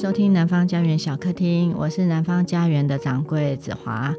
收听南方家园小客厅，我是南方家园的掌柜子华。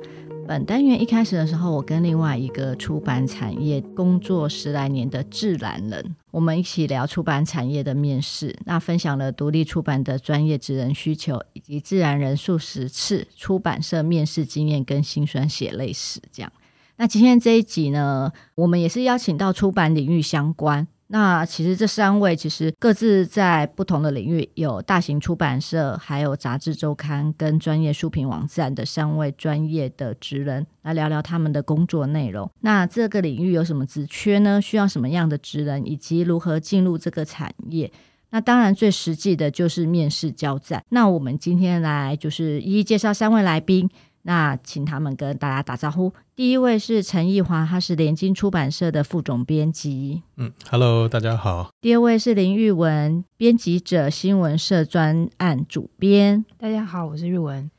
本单元一开始的时候，我跟另外一个出版产业工作十来年的自然人，我们一起聊出版产业的面试，那分享了独立出版的专业职人需求，以及自然人数十次出版社面试经验跟辛酸血泪史。这样，那今天这一集呢，我们也是邀请到出版领域相关。那其实这三位其实各自在不同的领域，有大型出版社，还有杂志周刊跟专业书评网站的三位专业的职人，来聊聊他们的工作内容。那这个领域有什么职缺呢？需要什么样的职人，以及如何进入这个产业？那当然最实际的就是面试交战。那我们今天来就是一一介绍三位来宾。那请他们跟大家打招呼。第一位是陈奕华，他是联经出版社的副总编辑。嗯，Hello，大家好。第二位是林玉文，编辑者新闻社专案主编。大家好，我是玉文。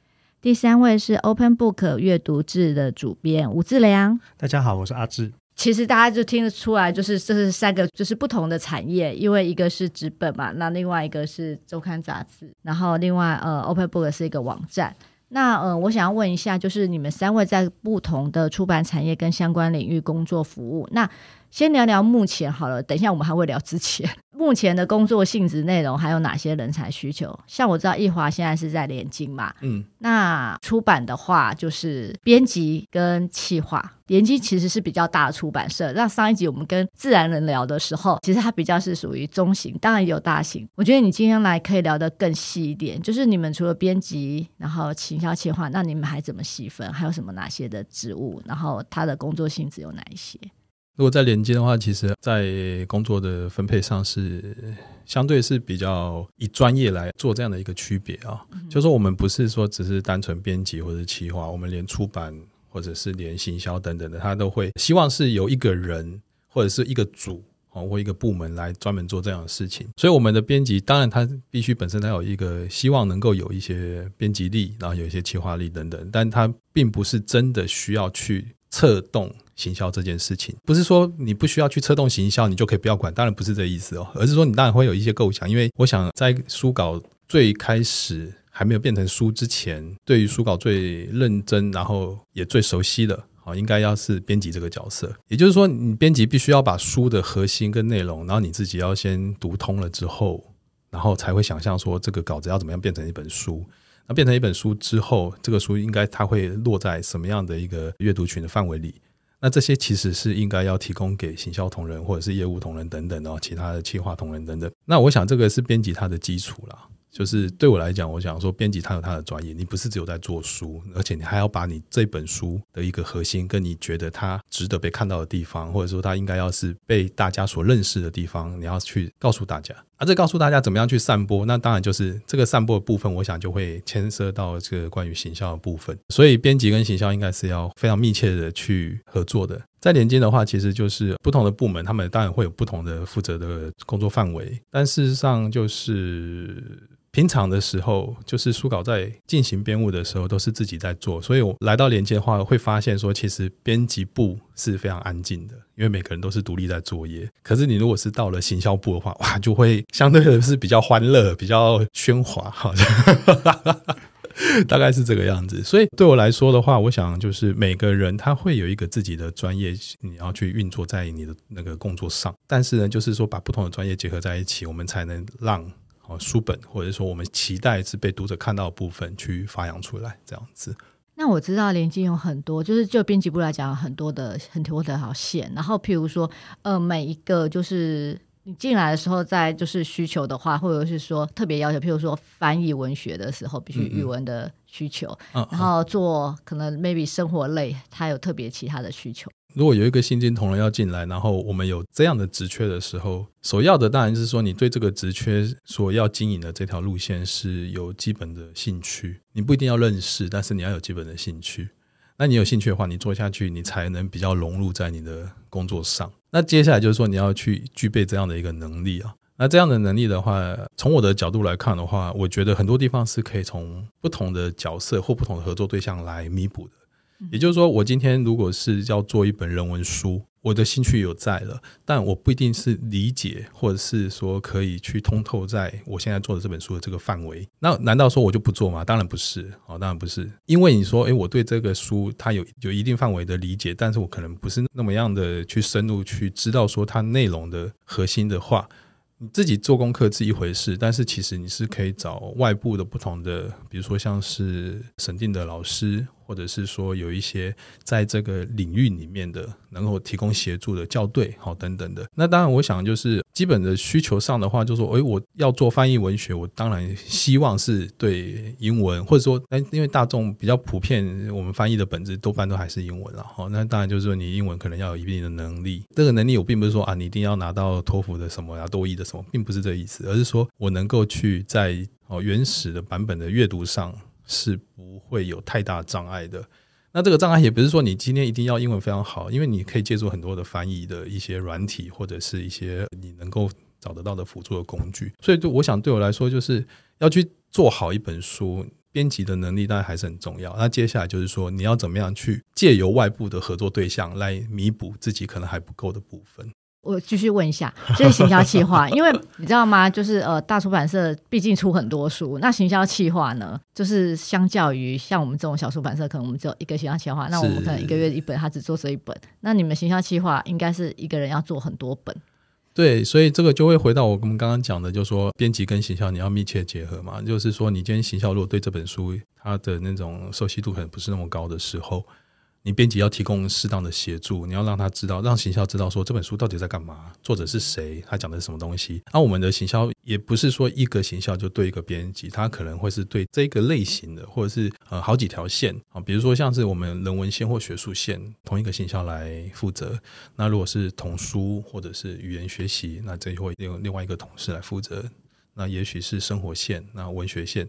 第三位是 Open Book 阅读志的主编吴志良。大家好，我是阿志。其实大家就听得出来，就是这是三个就是不同的产业，因为一个是纸本嘛，那另外一个是周刊杂志，然后另外呃 Open Book 是一个网站。那呃，我想要问一下，就是你们三位在不同的出版产业跟相关领域工作服务，那先聊聊目前好了，等一下我们还会聊之前。目前的工作性质内容还有哪些人才需求？像我知道易华现在是在联经嘛，嗯，那出版的话就是编辑跟企划。联经其实是比较大的出版社。那上一集我们跟自然人聊的时候，其实它比较是属于中型，当然也有大型。我觉得你今天来可以聊得更细一点，就是你们除了编辑，然后行销企划，那你们还怎么细分？还有什么哪些的职务？然后它的工作性质有哪一些？如果在连接的话，其实，在工作的分配上是相对是比较以专业来做这样的一个区别啊。嗯、就是说我们不是说只是单纯编辑或者企划，我们连出版或者是连行销等等的，他都会希望是由一个人或者是一个组啊或一个部门来专门做这样的事情。所以我们的编辑当然他必须本身他有一个希望能够有一些编辑力，然后有一些企划力等等，但他并不是真的需要去策动。行销这件事情，不是说你不需要去策动行销，你就可以不要管，当然不是这意思哦，而是说你当然会有一些构想，因为我想在书稿最开始还没有变成书之前，对于书稿最认真，然后也最熟悉的，好，应该要是编辑这个角色。也就是说，你编辑必须要把书的核心跟内容，然后你自己要先读通了之后，然后才会想象说这个稿子要怎么样变成一本书。那变成一本书之后，这个书应该它会落在什么样的一个阅读群的范围里？那这些其实是应该要提供给行销同仁或者是业务同仁等等哦，其他的企划同仁等等。那我想这个是编辑他的基础啦。就是对我来讲，我想说，编辑他有他的专业，你不是只有在做书，而且你还要把你这本书的一个核心，跟你觉得它值得被看到的地方，或者说它应该要是被大家所认识的地方，你要去告诉大家。啊、这告诉大家怎么样去散播，那当然就是这个散播的部分，我想就会牵涉到这个关于行销的部分。所以编辑跟行销应该是要非常密切的去合作的。在连接的话，其实就是不同的部门，他们当然会有不同的负责的工作范围，但事实上就是。平常的时候，就是书稿在进行编务的时候，都是自己在做。所以我来到联接的话，会发现说，其实编辑部是非常安静的，因为每个人都是独立在作业。可是你如果是到了行销部的话，哇，就会相对的是比较欢乐、比较喧哗，好像大概是这个样子。所以对我来说的话，我想就是每个人他会有一个自己的专业，你要去运作在你的那个工作上。但是呢，就是说把不同的专业结合在一起，我们才能让。书本，或者说我们期待是被读者看到的部分，去发扬出来，这样子。那我知道联经有很多，就是就编辑部来讲，很多的很多的好线。然后譬如说，呃，每一个就是你进来的时候，在就是需求的话，或者是说特别要求，譬如说翻译文学的时候，必须语文的需求。嗯嗯。然后做可能 maybe 生活类，它有特别其他的需求。如果有一个新进同仁要进来，然后我们有这样的职缺的时候，首要的当然是说，你对这个职缺所要经营的这条路线是有基本的兴趣。你不一定要认识，但是你要有基本的兴趣。那你有兴趣的话，你做下去，你才能比较融入在你的工作上。那接下来就是说，你要去具备这样的一个能力啊。那这样的能力的话，从我的角度来看的话，我觉得很多地方是可以从不同的角色或不同的合作对象来弥补的。也就是说，我今天如果是要做一本人文书。我的兴趣有在了，但我不一定是理解，或者是说可以去通透在我现在做的这本书的这个范围。那难道说我就不做吗？当然不是，哦，当然不是。因为你说，诶，我对这个书它有有一定范围的理解，但是我可能不是那么样的去深入去知道说它内容的核心的话，你自己做功课是一回事，但是其实你是可以找外部的不同的，比如说像是审定的老师。或者是说有一些在这个领域里面的能够提供协助的校对，好等等的。那当然，我想就是基本的需求上的话，就是说，诶，我要做翻译文学，我当然希望是对英文，或者说，诶，因为大众比较普遍，我们翻译的本质多半都还是英文了。好，那当然就是说，你英文可能要有一定的能力。这个能力我并不是说啊，你一定要拿到托福的什么呀、多译的什么，并不是这个意思，而是说我能够去在哦原始的版本的阅读上。是不会有太大障碍的。那这个障碍也不是说你今天一定要英文非常好，因为你可以借助很多的翻译的一些软体，或者是一些你能够找得到的辅助的工具。所以，对我想对我来说，就是要去做好一本书，编辑的能力当然还是很重要。那接下来就是说，你要怎么样去借由外部的合作对象来弥补自己可能还不够的部分。我继续问一下，就是行销企划，因为你知道吗？就是呃，大出版社毕竟出很多书，那行销企划呢，就是相较于像我们这种小出版社，可能我们只有一个行销企划，那我们可能一个月一本，他只做这一本。那你们行销企划应该是一个人要做很多本。对，所以这个就会回到我们刚刚讲的，就是说编辑跟行销你要密切结合嘛。就是说，你今天行销如果对这本书它的那种熟悉度可能不是那么高的时候。你编辑要提供适当的协助，你要让他知道，让行销知道说这本书到底在干嘛，作者是谁，他讲的是什么东西。那我们的行销也不是说一个行销就对一个编辑，他可能会是对这个类型的，或者是呃好几条线啊，比如说像是我们人文线或学术线，同一个行销来负责。那如果是童书或者是语言学习，那这会另另外一个同事来负责。那也许是生活线，那文学线。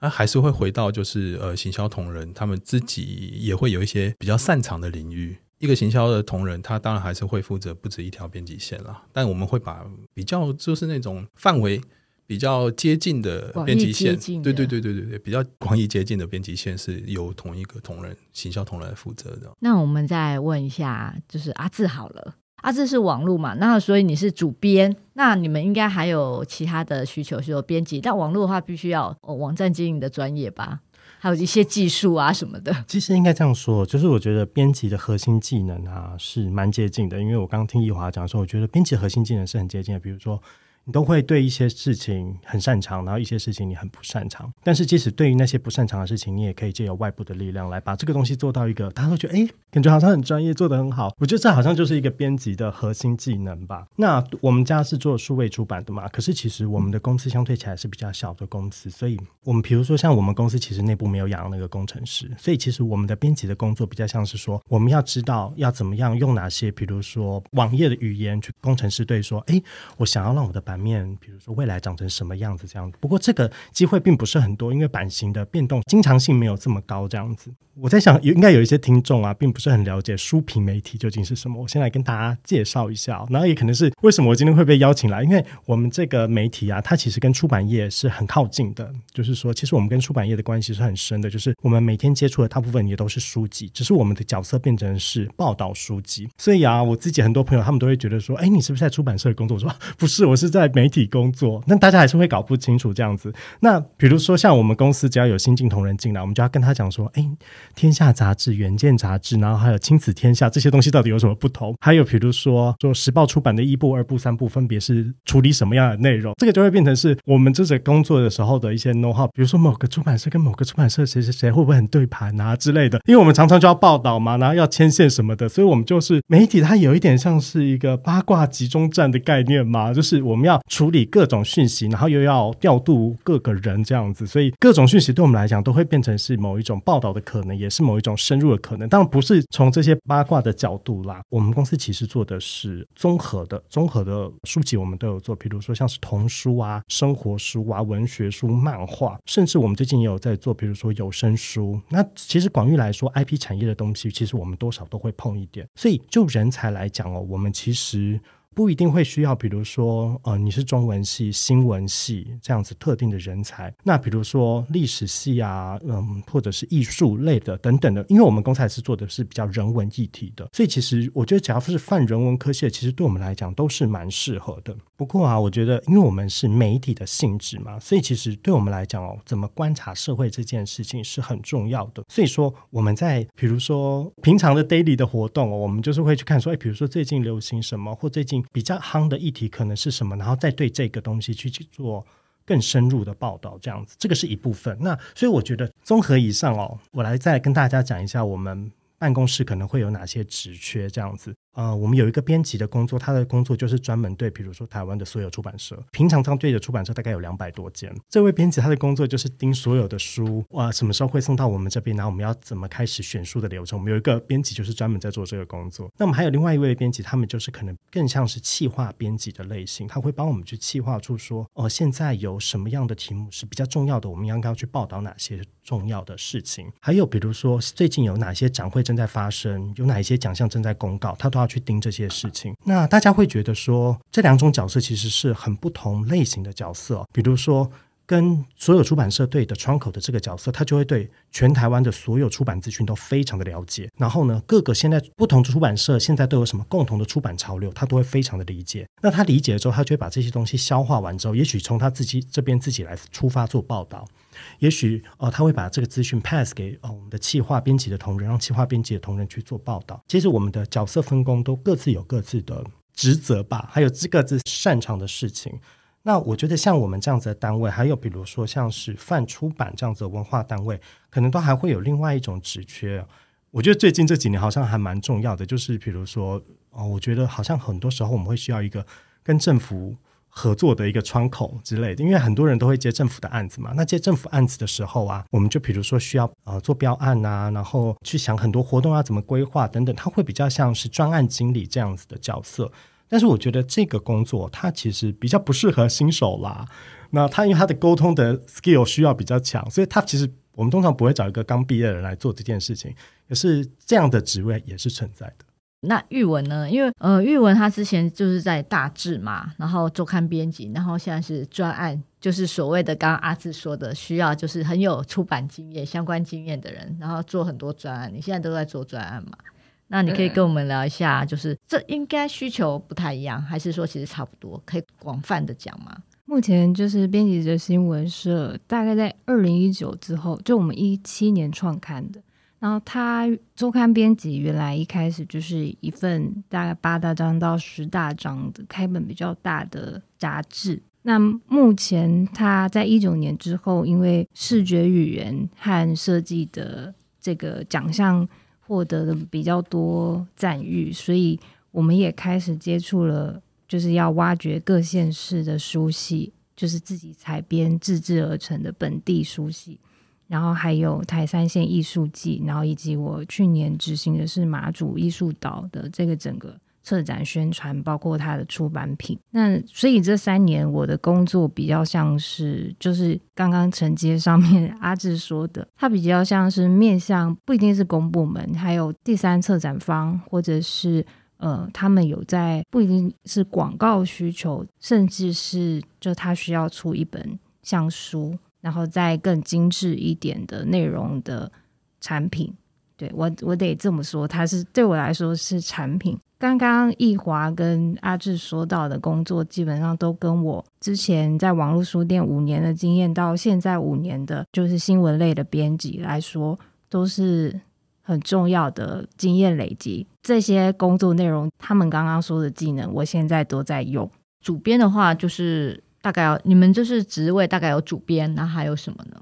那还是会回到，就是呃，行销同仁他们自己也会有一些比较擅长的领域。一个行销的同仁，他当然还是会负责不止一条编辑线啦。但我们会把比较就是那种范围比较接近的编辑线，对对对对对对，比较广义接近的编辑线是由同一个同仁行销同仁来负责的。那我们再问一下，就是阿志好了。啊，这是网络嘛，那所以你是主编，那你们应该还有其他的需求，是有编辑。但网络的话，必须要、哦、网站经营的专业吧，还有一些技术啊什么的。其实应该这样说，就是我觉得编辑的核心技能啊是蛮接近的，因为我刚刚听奕华讲说，我觉得编辑核心技能是很接近的，比如说。你都会对一些事情很擅长，然后一些事情你很不擅长。但是即使对于那些不擅长的事情，你也可以借由外部的力量来把这个东西做到一个大家都觉得哎，感觉好像很专业，做得很好。我觉得这好像就是一个编辑的核心技能吧。那我们家是做数位出版的嘛，可是其实我们的公司相对起来是比较小的公司，所以我们比如说像我们公司其实内部没有养那个工程师，所以其实我们的编辑的工作比较像是说，我们要知道要怎么样用哪些，比如说网页的语言去工程师对说，哎，我想要让我的版版面，比如说未来长成什么样子这样子，不过这个机会并不是很多，因为版型的变动经常性没有这么高这样子。我在想，有应该有一些听众啊，并不是很了解书评媒体究竟是什么。我先来跟大家介绍一下，然后也可能是为什么我今天会被邀请来，因为我们这个媒体啊，它其实跟出版业是很靠近的。就是说，其实我们跟出版业的关系是很深的。就是我们每天接触的大部分也都是书籍，只是我们的角色变成是报道书籍。所以啊，我自己很多朋友他们都会觉得说，哎，你是不是在出版社工作？我说不是，我是在在媒体工作。那大家还是会搞不清楚这样子。那比如说像我们公司，只要有新进同仁进来，我们就要跟他讲说，哎，天下杂志。是远见杂志，然后还有亲子天下这些东西到底有什么不同？还有比如说，说时报出版的一部、二部、三部分别是处理什么样的内容？这个就会变成是我们这在工作的时候的一些 know how。比如说某个出版社跟某个出版社谁谁谁会不会很对盘啊之类的？因为我们常常就要报道嘛，然后要牵线什么的，所以我们就是媒体，它有一点像是一个八卦集中站的概念嘛，就是我们要处理各种讯息，然后又要调度各个人这样子，所以各种讯息对我们来讲都会变成是某一种报道的可能，也是某一种。深入的可能，当然不是从这些八卦的角度啦。我们公司其实做的是综合的，综合的书籍我们都有做，比如说像是童书啊、生活书啊、文学书、漫画，甚至我们最近也有在做，比如说有声书。那其实广义来说，IP 产业的东西，其实我们多少都会碰一点。所以就人才来讲哦，我们其实。不一定会需要，比如说呃，你是中文系、新闻系这样子特定的人才。那比如说历史系啊，嗯，或者是艺术类的等等的，因为我们公司还是做的是比较人文议题的，所以其实我觉得，只要是泛人文科系，其实对我们来讲都是蛮适合的。不过啊，我觉得，因为我们是媒体的性质嘛，所以其实对我们来讲哦，怎么观察社会这件事情是很重要的。所以说，我们在比如说平常的 daily 的活动哦，我们就是会去看说，哎，比如说最近流行什么，或最近比较夯的议题可能是什么，然后再对这个东西去去做更深入的报道，这样子，这个是一部分。那所以我觉得，综合以上哦，我来再跟大家讲一下我们办公室可能会有哪些职缺，这样子。呃，我们有一个编辑的工作，他的工作就是专门对，比如说台湾的所有出版社，平常这样对的出版社大概有两百多间。这位编辑他的工作就是盯所有的书，哇，什么时候会送到我们这边，然后我们要怎么开始选书的流程。我们有一个编辑就是专门在做这个工作。那么还有另外一位编辑，他们就是可能更像是企划编辑的类型，他会帮我们去企划出说，哦、现在有什么样的题目是比较重要的，我们应该要去报道哪些重要的事情。还有比如说最近有哪些展会正在发生，有哪一些奖项正在公告，他都要要去盯这些事。情，那大家会觉得说，这两种角色其实是很不同类型的角色。比如说，跟所有出版社对的窗口的这个角色，他就会对全台湾的所有出版资讯都非常的了解。然后呢，各个现在不同的出版社现在都有什么共同的出版潮流，他都会非常的理解。那他理解了之后，他就会把这些东西消化完之后，也许从他自己这边自己来出发做报道。也许哦，他会把这个资讯 pass 给哦我们的企划编辑的同仁，让企划编辑的同仁去做报道。其实我们的角色分工都各自有各自的职责吧，还有各自擅长的事情。那我觉得像我们这样子的单位，还有比如说像是泛出版这样子的文化单位，可能都还会有另外一种职缺。我觉得最近这几年好像还蛮重要的，就是比如说哦，我觉得好像很多时候我们会需要一个跟政府。合作的一个窗口之类的，因为很多人都会接政府的案子嘛。那接政府案子的时候啊，我们就比如说需要呃做标案啊，然后去想很多活动要怎么规划等等，它会比较像是专案经理这样子的角色。但是我觉得这个工作它其实比较不适合新手啦。那他因为他的沟通的 skill 需要比较强，所以他其实我们通常不会找一个刚毕业的人来做这件事情。可是这样的职位也是存在的。那玉文呢？因为呃，玉文他之前就是在大志嘛，然后周刊编辑，然后现在是专案，就是所谓的刚刚阿志说的，需要就是很有出版经验、相关经验的人，然后做很多专案。你现在都在做专案嘛？那你可以跟我们聊一下，就是这应该需求不太一样，还是说其实差不多？可以广泛的讲吗？目前就是编辑者新闻社，大概在二零一九之后，就我们一七年创刊的。然后他周刊编辑原来一开始就是一份大概八大张到十大张的开本比较大的杂志。那目前他在一九年之后，因为视觉语言和设计的这个奖项获得的比较多赞誉，所以我们也开始接触了，就是要挖掘各县市的书系，就是自己采编自制而成的本地书系。然后还有台三线艺术季，然后以及我去年执行的是马祖艺术岛的这个整个策展宣传，包括它的出版品。那所以这三年我的工作比较像是，就是刚刚承接上面阿志说的，它比较像是面向不一定是公部门，还有第三策展方，或者是呃他们有在不一定是广告需求，甚至是就他需要出一本像书。然后再更精致一点的内容的产品，对，我我得这么说，它是对我来说是产品。刚刚易华跟阿志说到的工作，基本上都跟我之前在网络书店五年的经验，到现在五年的，就是新闻类的编辑来说，都是很重要的经验累积。这些工作内容，他们刚刚说的技能，我现在都在用。主编的话就是。大概有你们就是职位大概有主编，那还有什么呢？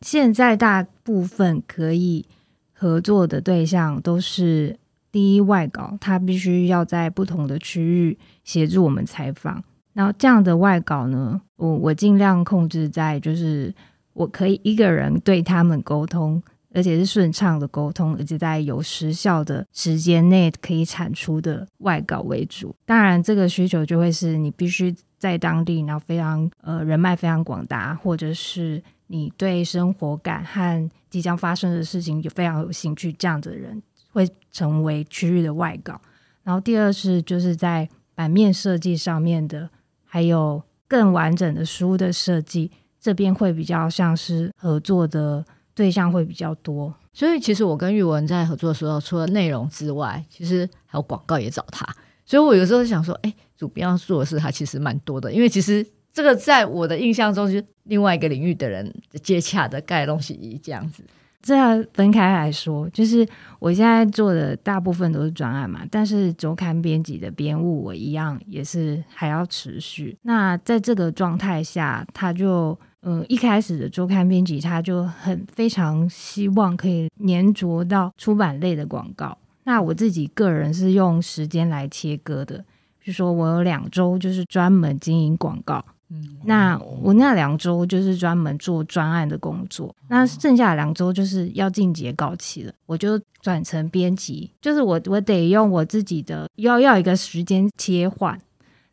现在大部分可以合作的对象都是第一外稿，他必须要在不同的区域协助我们采访。然后这样的外稿呢，我我尽量控制在就是我可以一个人对他们沟通，而且是顺畅的沟通，而且在有时效的时间内可以产出的外稿为主。当然，这个需求就会是你必须。在当地，然后非常呃人脉非常广大，或者是你对生活感和即将发生的事情就非常有兴趣，这样子的人会成为区域的外稿。然后第二是就是在版面设计上面的，还有更完整的书的设计，这边会比较像是合作的对象会比较多。所以其实我跟玉文在合作的时候，除了内容之外，其实还有广告也找他。所以我有时候想说，哎，主编要做的事还其实蛮多的，因为其实这个在我的印象中，就是另外一个领域的人接洽的盖东西这样子。这样分开来说，就是我现在做的大部分都是专案嘛，但是周刊编辑的编务我一样也是还要持续。那在这个状态下，他就嗯一开始的周刊编辑他就很非常希望可以黏着到出版类的广告。那我自己个人是用时间来切割的，比如说我有两周就是专门经营广告。嗯那我那两周就是专门做专案的工作，那剩下的两周就是要进截稿期了，我就转成编辑，就是我我得用我自己的要要一个时间切换，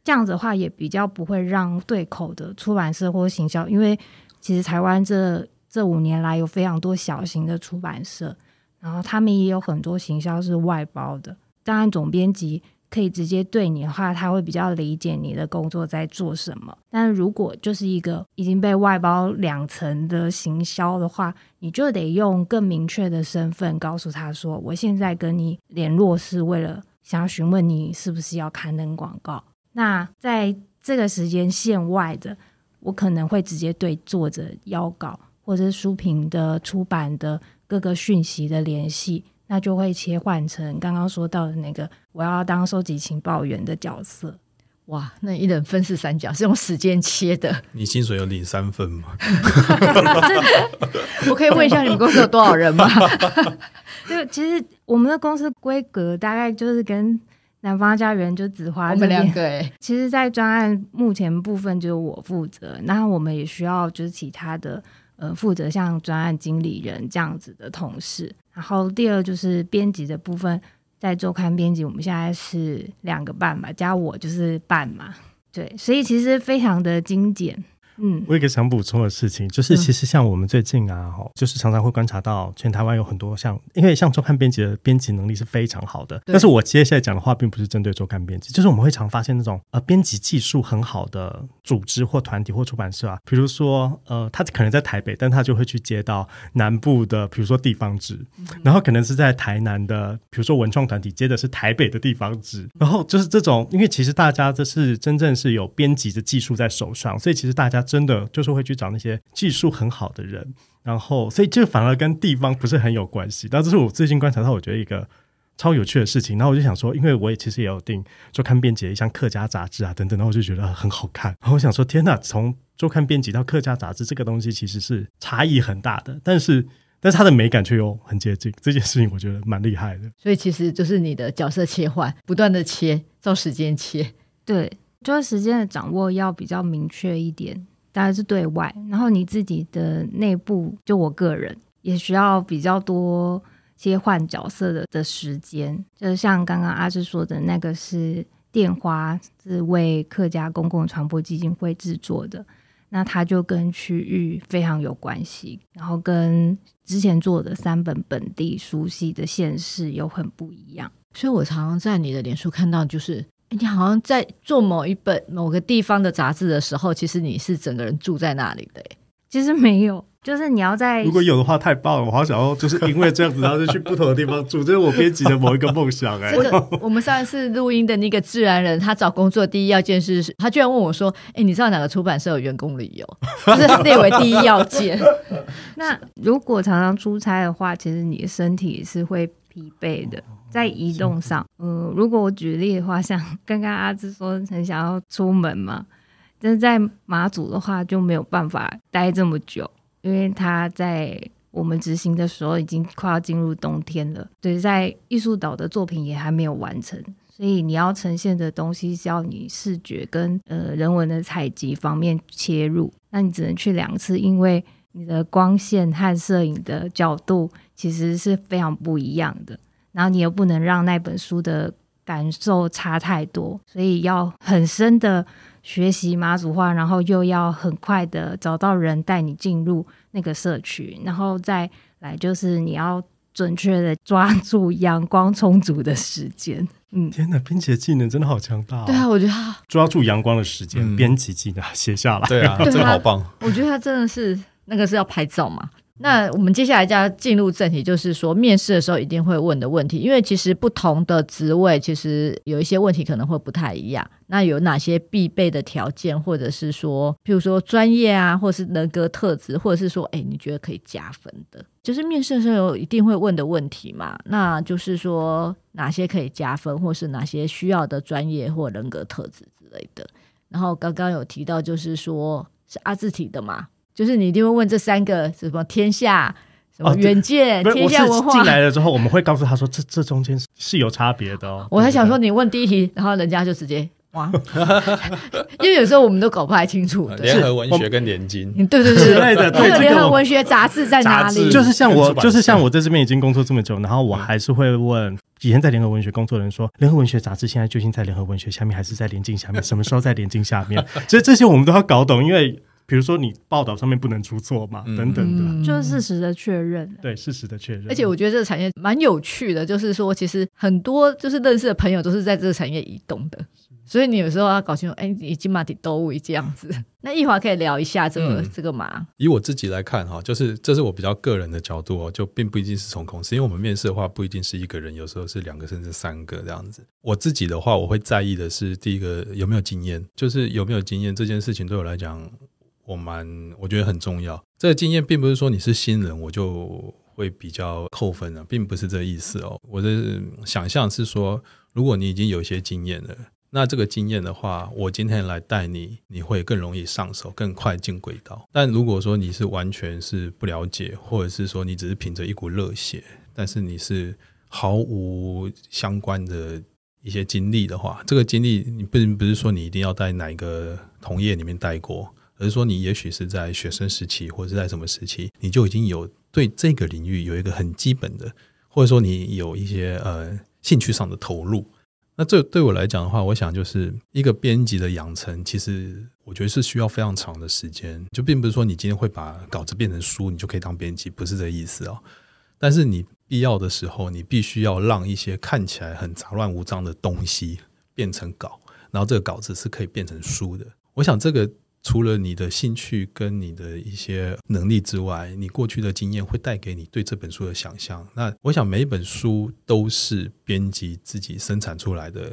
这样子的话也比较不会让对口的出版社或行销，因为其实台湾这这五年来有非常多小型的出版社，然后他们也有很多行销是外包的，当然总编辑。可以直接对你的话，他会比较理解你的工作在做什么。但如果就是一个已经被外包两层的行销的话，你就得用更明确的身份告诉他说：“我现在跟你联络是为了想要询问你是不是要刊登广告。”那在这个时间线外的，我可能会直接对作者邀稿，或者是书评的出版的各个讯息的联系。那就会切换成刚刚说到的那个，我要当收集情报员的角色。哇，那一人分饰三角，是用时间切的。你薪水有领三份吗？我可以问一下你们公司有多少人吗？就其实我们的公司规格大概就是跟南方家园就只花我们两个哎。其实，在专案目前部分就是我负责，那我们也需要就是其他的。呃，负责像专案经理人这样子的同事，然后第二就是编辑的部分，在周刊编辑，我们现在是两个半嘛，加我就是半嘛，对，所以其实非常的精简。嗯，我有一个想补充的事情，就是其实像我们最近啊，嗯、就是常常会观察到全台湾有很多像，因为像周刊编辑的编辑能力是非常好的。但是我接下来讲的话，并不是针对周刊编辑，就是我们会常发现那种呃编辑技术很好的组织或团体或出版社啊，比如说呃，他可能在台北，但他就会去接到南部的，比如说地方志，嗯、然后可能是在台南的，比如说文创团体接的是台北的地方志，然后就是这种，因为其实大家这是真正是有编辑的技术在手上，所以其实大家。真的就是会去找那些技术很好的人，然后所以这反而跟地方不是很有关系。但这是我最近观察到，我觉得一个超有趣的事情。然后我就想说，因为我也其实也有订周刊编辑，像客家杂志啊等等，然后我就觉得很好看。然 后我想说，天哪，从周刊编辑到客家杂志这个东西其实是差异很大的，但是但是它的美感却又很接近。这件事情我觉得蛮厉害的。所以其实就是你的角色切换，不断的切，照时间切。对，就是时间的掌握要比较明确一点。当然是对外，然后你自己的内部，就我个人也需要比较多切换角色的的时间。就是像刚刚阿志说的那个是电花，是为客家公共传播基金会制作的，那它就跟区域非常有关系，然后跟之前做的三本本地熟悉的县市有很不一样。所以我常常在你的脸书看到，就是。你好像在做某一本某个地方的杂志的时候，其实你是整个人住在那里的。其实没有，就是你要在。如果有的话，太棒了！我好想要，就是因为这样子，然后就去不同的地方住，这是我编辑的某一个梦想。哎，这个我们上一次录音的那个自然人，他找工作第一要件是，他居然问我说：“哎，你知道哪个出版社有员工旅游？” 就是列为第一要件。那如果常常出差的话，其实你的身体是会疲惫的。在移动上，嗯、呃，如果我举例的话，像刚刚阿志说很想要出门嘛，但是在马祖的话就没有办法待这么久，因为他在我们执行的时候已经快要进入冬天了，对，在艺术岛的作品也还没有完成，所以你要呈现的东西是要你视觉跟呃人文的采集方面切入，那你只能去两次，因为你的光线和摄影的角度其实是非常不一样的。然后你又不能让那本书的感受差太多，所以要很深的学习马祖话，然后又要很快的找到人带你进入那个社区，然后再来就是你要准确的抓住阳光充足的时间。嗯，天哪，编辑的技能真的好强大、哦。对啊，我觉得他抓住阳光的时间，嗯、编辑技能 写下来。对啊，真的好棒。我觉得他真的是那个是要拍照嘛。那我们接下来就要进入正题，就是说面试的时候一定会问的问题，因为其实不同的职位，其实有一些问题可能会不太一样。那有哪些必备的条件，或者是说，譬如说专业啊，或是人格特质，或者是说，哎，你觉得可以加分的，就是面试的时候一定会问的问题嘛？那就是说哪些可以加分，或是哪些需要的专业或人格特质之类的。然后刚刚有提到，就是说是阿字体的嘛？就是你一定会问这三个什么天下、什么远见、哦、天下文化。进来了之后，我们会告诉他说，这这中间是有差别的哦。我还想说，你问第一题，然后人家就直接哇，因为有时候我们都搞不太清楚。联合文学跟联经，对对对之类的。对，联合文学杂志在哪里？就是像我，就是像我在这边已经工作这么久，然后我还是会问以前在联合文学工作的人说，联合文学杂志现在究竟在联合文学下面，还是在联经下面？什么时候在联经下面？所以这些我们都要搞懂，因为。比如说，你报道上面不能出错嘛？嗯、等等的，嗯、就是事实的确认。对，事实的确认。而且我觉得这个产业蛮有趣的，就是说，其实很多就是认识的朋友都是在这个产业移动的，所以你有时候要搞清楚，哎，你金马底都位这样子。那易华可以聊一下这个、嗯、这个吗？以我自己来看哈，就是这是我比较个人的角度哦，就并不一定是从公司，因为我们面试的话不一定是一个人，有时候是两个甚至三个这样子。我自己的话，我会在意的是第一个有没有经验，就是有没有经验这件事情对我来讲。我蛮我觉得很重要，这个经验并不是说你是新人我就会比较扣分了，并不是这个意思哦。我的想象是说，如果你已经有一些经验了，那这个经验的话，我今天来带你，你会更容易上手，更快进轨道。但如果说你是完全是不了解，或者是说你只是凭着一股热血，但是你是毫无相关的一些经历的话，这个经历你并不是说你一定要在哪个同业里面带过。而是说，你也许是在学生时期，或者是在什么时期，你就已经有对这个领域有一个很基本的，或者说你有一些呃兴趣上的投入。那这对我来讲的话，我想就是一个编辑的养成，其实我觉得是需要非常长的时间。就并不是说你今天会把稿子变成书，你就可以当编辑，不是这个意思哦。但是你必要的时候，你必须要让一些看起来很杂乱无章的东西变成稿，然后这个稿子是可以变成书的。我想这个。除了你的兴趣跟你的一些能力之外，你过去的经验会带给你对这本书的想象。那我想每一本书都是编辑自己生产出来的，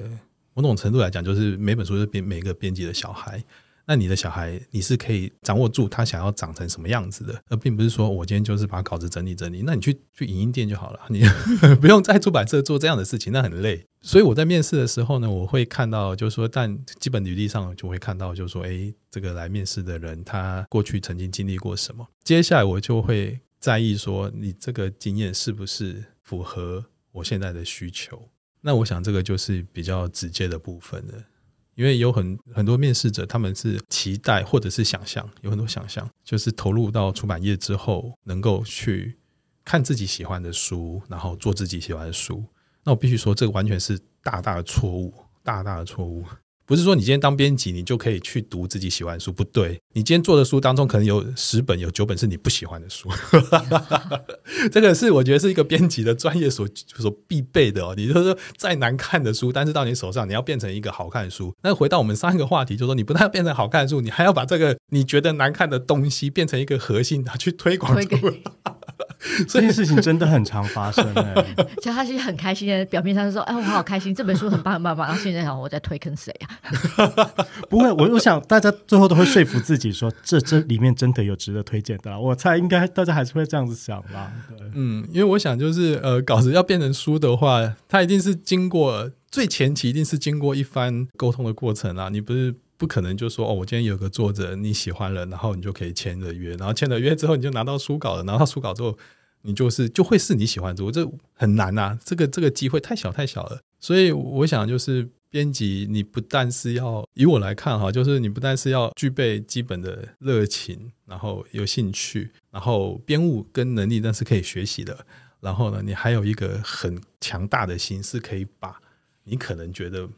某种程度来讲，就是每本书是编每个编辑的小孩。那你的小孩，你是可以掌握住他想要长成什么样子的，而并不是说我今天就是把稿子整理整理。那你去去影音店就好了，你 不用在出版社做这样的事情，那很累。所以我在面试的时候呢，我会看到，就是说，但基本履历上就会看到，就是说，诶，这个来面试的人他过去曾经经历过什么。接下来我就会在意说，你这个经验是不是符合我现在的需求？那我想这个就是比较直接的部分了。因为有很很多面试者，他们是期待或者是想象，有很多想象，就是投入到出版业之后，能够去看自己喜欢的书，然后做自己喜欢的书。那我必须说，这个完全是大大的错误，大大的错误。不是说你今天当编辑，你就可以去读自己喜欢的书，不对。你今天做的书当中，可能有十本，有九本是你不喜欢的书。这个是我觉得是一个编辑的专业所所必备的哦。你就是，再难看的书，但是到你手上，你要变成一个好看的书。那回到我们上一个话题，就是说，你不但要变成好看的书，你还要把这个你觉得难看的东西变成一个核心，拿去推广出来。这件事情真的很常发生 哎、其实他其实很开心的，表面上是说，哎，我好开心，这本书很棒很棒棒。然后现在想，我在推坑谁啊？不会，我我想大家最后都会说服自己说，这这里面真的有值得推荐的。我猜应该大家还是会这样子想吧。对，嗯，因为我想就是呃，稿子要变成书的话，它一定是经过最前期，一定是经过一番沟通的过程啊。你不是不可能就说哦，我今天有个作者你喜欢了，然后你就可以签了约，然后签了约之后你就拿到书稿了，拿到书稿之后。你就是就会是你喜欢的，我这很难呐、啊，这个这个机会太小太小了，所以我想就是编辑，你不但是要以我来看哈，就是你不但是要具备基本的热情，然后有兴趣，然后编务跟能力那是可以学习的，然后呢，你还有一个很强大的心，是可以把你可能觉得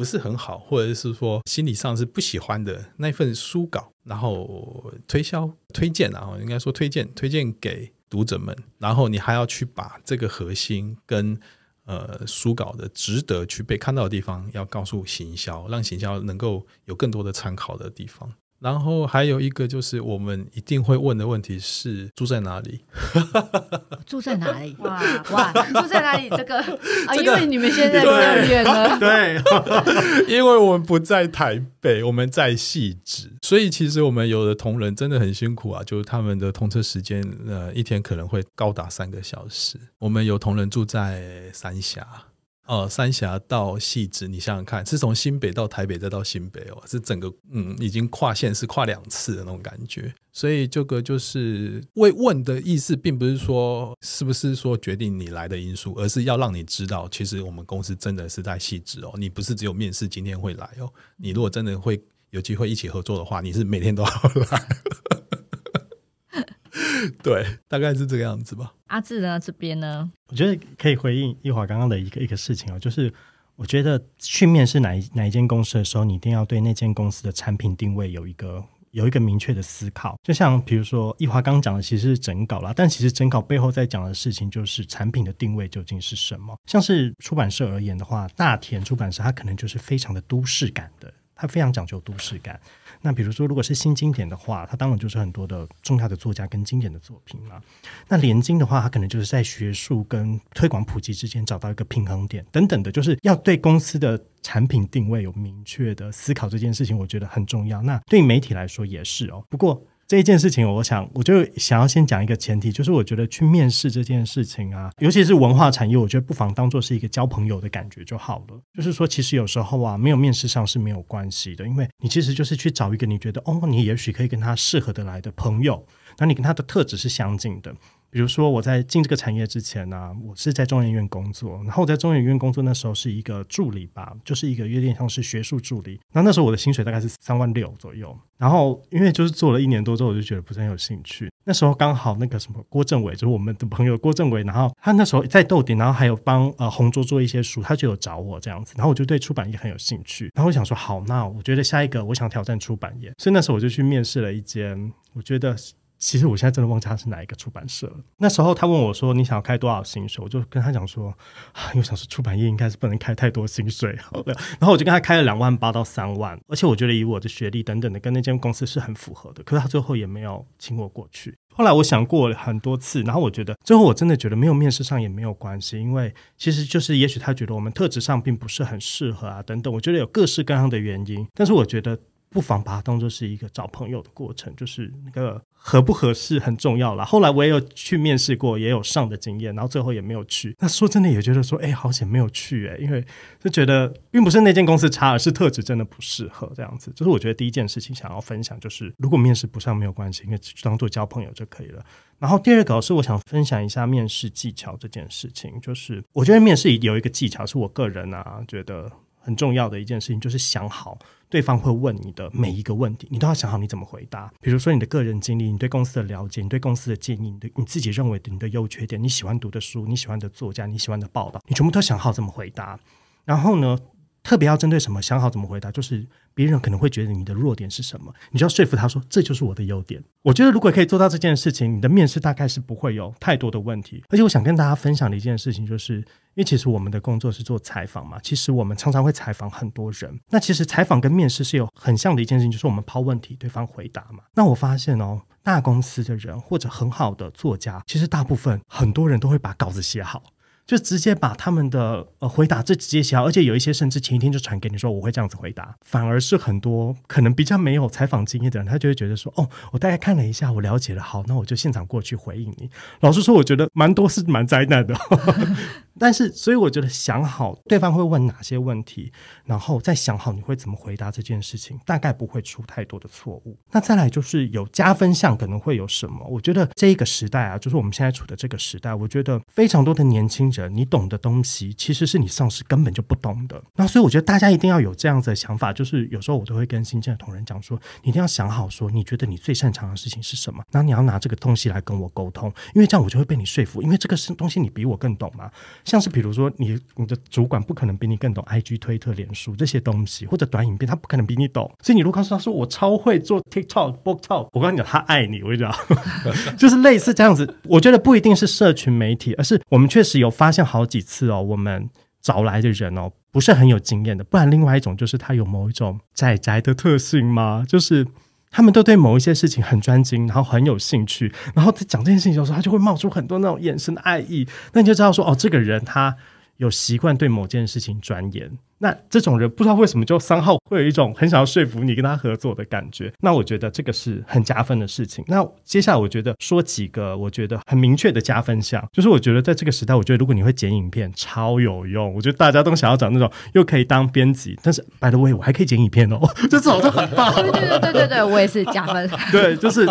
不是很好，或者是说心理上是不喜欢的那份书稿，然后推销推荐啊，应该说推荐推荐给。读者们，然后你还要去把这个核心跟呃书稿的值得去被看到的地方，要告诉行销，让行销能够有更多的参考的地方。然后还有一个就是，我们一定会问的问题是住在哪里？住在哪里？哇 哇，住在哪里？这个啊，因为你们现在比较远了。对，因为我们不在台北，我们在汐止，所以其实我们有的同仁真的很辛苦啊，就是他们的通车时间，呃，一天可能会高达三个小时。我们有同仁住在三峡。哦，三峡到汐止，你想想看，是从新北到台北再到新北哦，是整个嗯，已经跨线是跨两次的那种感觉。所以这个就是慰问的意思，并不是说是不是说决定你来的因素，而是要让你知道，其实我们公司真的是在汐止哦，你不是只有面试今天会来哦，你如果真的会有机会一起合作的话，你是每天都要 来。对，大概是这个样子吧。阿志呢？这边呢？我觉得可以回应一华刚刚的一个一个事情哦，就是我觉得去面试哪一哪一间公司的时候，你一定要对那间公司的产品定位有一个有一个明确的思考。就像比如说一华刚刚讲的，其实是整稿啦，但其实整稿背后在讲的事情就是产品的定位究竟是什么。像是出版社而言的话，大田出版社它可能就是非常的都市感的，它非常讲究都市感。那比如说，如果是新经典的话，它当然就是很多的重要的作家跟经典的作品嘛。那连经的话，它可能就是在学术跟推广普及之间找到一个平衡点等等的，就是要对公司的产品定位有明确的思考，这件事情我觉得很重要。那对媒体来说也是哦。不过。这一件事情，我想我就想要先讲一个前提，就是我觉得去面试这件事情啊，尤其是文化产业，我觉得不妨当做是一个交朋友的感觉就好了。就是说，其实有时候啊，没有面试上是没有关系的，因为你其实就是去找一个你觉得哦，你也许可以跟他适合的来的朋友，那你跟他的特质是相近的。比如说我在进这个产业之前呢、我是在中研院工作，然后我在中研院工作那时候是一个助理吧，就是一个有点像是学术助理。那那时候我的薪水大概是三万六左右，然后因为就是做了一年多之后，我就觉得不是很有兴趣。那时候刚好那个什么郭政委，就是我们的朋友郭政委，然后他那时候在逗点，然后还有帮呃红桌做一些书，他就有找我这样子，然后我就对出版业很有兴趣，然后我想说好，那我觉得下一个我想挑战出版业，所以那时候我就去面试了一间，我觉得。其实我现在真的忘记他是哪一个出版社了。那时候他问我说：“你想要开多少薪水？”我就跟他讲说：“因为想说出版业应该是不能开太多薪水。”好的，然后我就跟他开了两万八到三万，而且我觉得以我的学历等等的，跟那间公司是很符合的。可是他最后也没有请我过去。后来我想过很多次，然后我觉得最后我真的觉得没有面试上也没有关系，因为其实就是也许他觉得我们特质上并不是很适合啊等等。我觉得有各式各样的原因，但是我觉得。不妨把它当做是一个找朋友的过程，就是那个合不合适很重要啦。后来我也有去面试过，也有上的经验，然后最后也没有去。那说真的，也觉得说，哎，好险没有去哎，因为就觉得并不是那间公司差，而是特质真的不适合这样子。就是我觉得第一件事情想要分享，就是如果面试不上没有关系，因为当做交朋友就可以了。然后第二个是我想分享一下面试技巧这件事情，就是我觉得面试有一个技巧，是我个人啊觉得很重要的一件事情，就是想好。对方会问你的每一个问题，你都要想好你怎么回答。比如说你的个人经历、你对公司的了解、你对公司的建议、你的你自己认为的你的优缺点、你喜欢读的书、你喜欢的作家、你喜欢的报道，你全部都想好怎么回答。然后呢，特别要针对什么，想好怎么回答，就是。别人可能会觉得你的弱点是什么，你就要说服他说，这就是我的优点。我觉得如果可以做到这件事情，你的面试大概是不会有太多的问题。而且我想跟大家分享的一件事情，就是因为其实我们的工作是做采访嘛，其实我们常常会采访很多人。那其实采访跟面试是有很像的一件事情，就是我们抛问题，对方回答嘛。那我发现哦，大公司的人或者很好的作家，其实大部分很多人都会把稿子写好。就直接把他们的呃回答这直接写好，而且有一些甚至前一天就传给你说我会这样子回答，反而是很多可能比较没有采访经验的人，他就会觉得说哦，我大概看了一下，我了解了，好，那我就现场过去回应你。老实说，我觉得蛮多是蛮灾难的。但是，所以我觉得想好对方会问哪些问题，然后再想好你会怎么回答这件事情，大概不会出太多的错误。那再来就是有加分项可能会有什么？我觉得这一个时代啊，就是我们现在处的这个时代，我觉得非常多的年轻人，你懂的东西其实是你上司根本就不懂的。那所以我觉得大家一定要有这样子的想法，就是有时候我都会跟新进的同仁讲说，你一定要想好说，你觉得你最擅长的事情是什么，然后你要拿这个东西来跟我沟通，因为这样我就会被你说服，因为这个是东西你比我更懂嘛。像是比如说你你的主管不可能比你更懂 IG、推特、脸书这些东西，或者短影片，他不可能比你懂。所以你如果告诉他说我超会做 TikTok、Book Talk，我跟你讲，他爱你，我跟你讲，就是类似这样子。我觉得不一定是社群媒体，而是我们确实有发发现好几次哦，我们找来的人哦，不是很有经验的。不然，另外一种就是他有某一种宅宅的特性吗？就是他们都对某一些事情很专精，然后很有兴趣，然后在讲这件事情的时候，他就会冒出很多那种眼神的爱意，那你就知道说，哦，这个人他有习惯对某件事情钻研。那这种人不知道为什么就三号会有一种很想要说服你跟他合作的感觉，那我觉得这个是很加分的事情。那接下来我觉得说几个我觉得很明确的加分项，就是我觉得在这个时代，我觉得如果你会剪影片，超有用。我觉得大家都想要找那种又可以当编辑，但是 by the way 我还可以剪影片哦，就 这种就很棒。对对对对对对，我也是加分。对，就是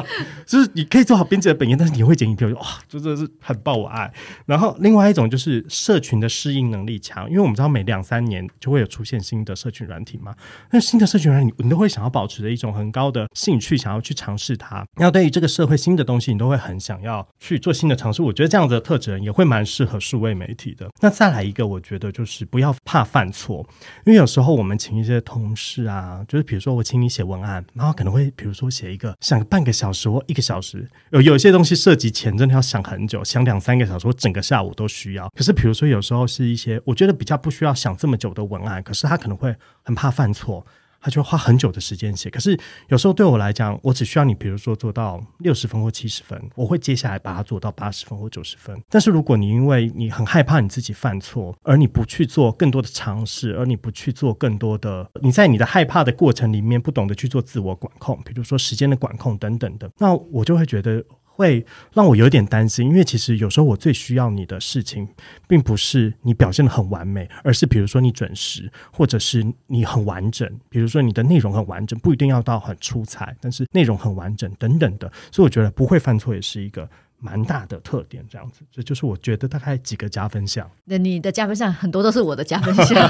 就是你可以做好编辑的本业，但是你会剪影片，哇，就真的是很爆我爱。然后另外一种就是社群的适应能力强，因为我们知道每两三年就会。有出现新的社群软体吗？那新的社群软体，你都会想要保持着一种很高的兴趣，想要去尝试它。那对于这个社会新的东西，你都会很想要去做新的尝试。我觉得这样子的特质也会蛮适合数位媒体的。那再来一个，我觉得就是不要怕犯错，因为有时候我们请一些同事啊，就是比如说我请你写文案，然后可能会比如说写一个想半个小时或一个小时，有有些东西涉及钱，真的要想很久，想两三个小时或整个下午都需要。可是比如说有时候是一些我觉得比较不需要想这么久的文案。可是他可能会很怕犯错，他就花很久的时间写。可是有时候对我来讲，我只需要你，比如说做到六十分或七十分，我会接下来把它做到八十分或九十分。但是如果你因为你很害怕你自己犯错，而你不去做更多的尝试，而你不去做更多的，你在你的害怕的过程里面不懂得去做自我管控，比如说时间的管控等等的，那我就会觉得。会让我有点担心，因为其实有时候我最需要你的事情，并不是你表现的很完美，而是比如说你准时，或者是你很完整，比如说你的内容很完整，不一定要到很出彩，但是内容很完整等等的。所以我觉得不会犯错也是一个蛮大的特点，这样子，这就是我觉得大概几个加分项。那你的加分项很多都是我的加分项。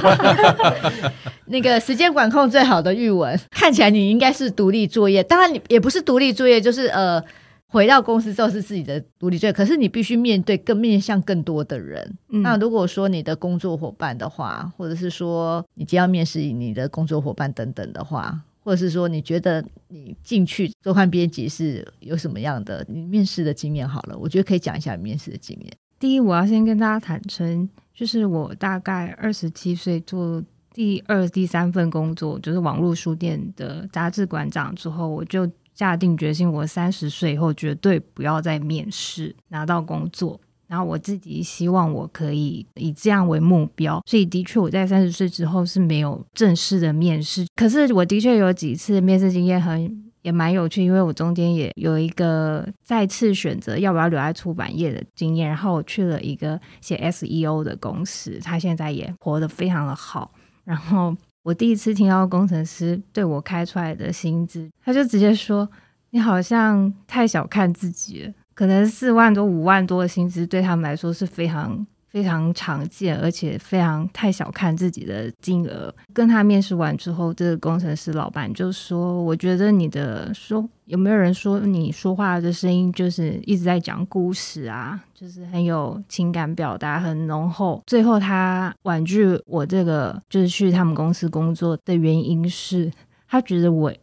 那个时间管控最好的玉文，看起来你应该是独立作业，当然你也不是独立作业，就是呃。回到公司之后是自己的独立作业，可是你必须面对更面向更多的人。嗯、那如果说你的工作伙伴的话，或者是说你将要面试你的工作伙伴等等的话，或者是说你觉得你进去周刊编辑是有什么样的你面试的经验？好了，我觉得可以讲一下面试的经验。第一，我要先跟大家坦诚，就是我大概二十七岁做第二、第三份工作，就是网络书店的杂志馆长之后，我就。下定决心，我三十岁以后绝对不要再面试拿到工作。然后我自己希望我可以以这样为目标，所以的确我在三十岁之后是没有正式的面试。可是我的确有几次面试经验很也蛮有趣，因为我中间也有一个再次选择要不要留在出版业的经验。然后我去了一个写 SEO 的公司，他现在也活得非常的好。然后。我第一次听到工程师对我开出来的薪资，他就直接说：“你好像太小看自己了，可能四万多、五万多的薪资对他们来说是非常。”非常常见，而且非常太小看自己的金额。跟他面试完之后，这个工程师老板就说：“我觉得你的说有没有人说你说话的声音就是一直在讲故事啊，就是很有情感表达，很浓厚。”最后他婉拒我这个就是去他们公司工作的原因是，他觉得我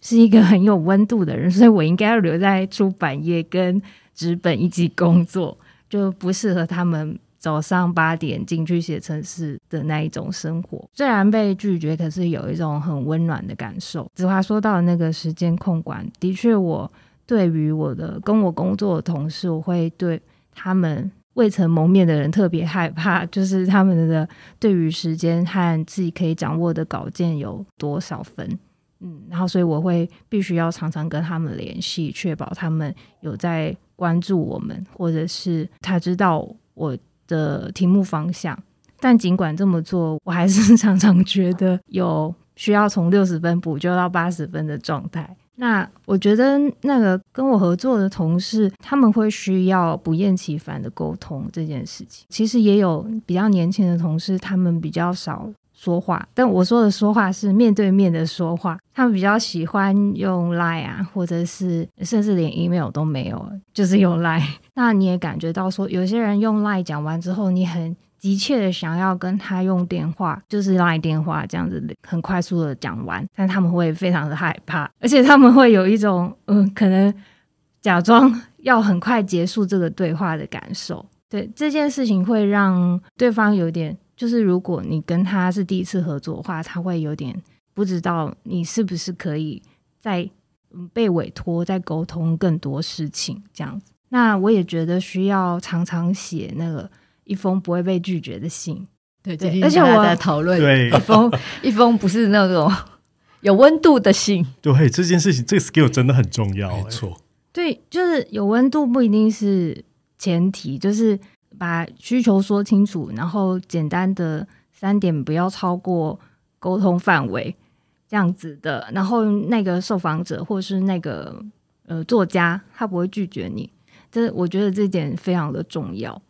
是一个很有温度的人，所以我应该要留在出版业跟纸本一起工作，就不适合他们。早上八点进去写程式的那一种生活，虽然被拒绝，可是有一种很温暖的感受。子华说到那个时间控管，的确，我对于我的跟我工作的同事，我会对他们未曾谋面的人特别害怕，就是他们的对于时间和自己可以掌握的稿件有多少分，嗯，然后所以我会必须要常常跟他们联系，确保他们有在关注我们，或者是他知道我。的题目方向，但尽管这么做，我还是常常觉得有需要从六十分补救到八十分的状态。那我觉得那个跟我合作的同事，他们会需要不厌其烦的沟通这件事情。其实也有比较年轻的同事，他们比较少说话。但我说的说话是面对面的说话，他们比较喜欢用 Line 啊，或者是甚至连 email 都没有，就是用 Line。那你也感觉到说，有些人用 Line 讲完之后，你很。急切的想要跟他用电话，就是来电话这样子，很快速的讲完，但他们会非常的害怕，而且他们会有一种嗯，可能假装要很快结束这个对话的感受。对，这件事情会让对方有点，就是如果你跟他是第一次合作的话，他会有点不知道你是不是可以再被委托再沟通更多事情这样子。那我也觉得需要常常写那个。一封不会被拒绝的信，对，对，而且我在讨论一封一封不是那种有温度的信。对，这件事情这个 skill 真的很重要，没错。对，就是有温度不一定是前提，就是把需求说清楚，然后简单的三点不要超过沟通范围这样子的，然后那个受访者或是那个呃作家他不会拒绝你，这我觉得这点非常的重要。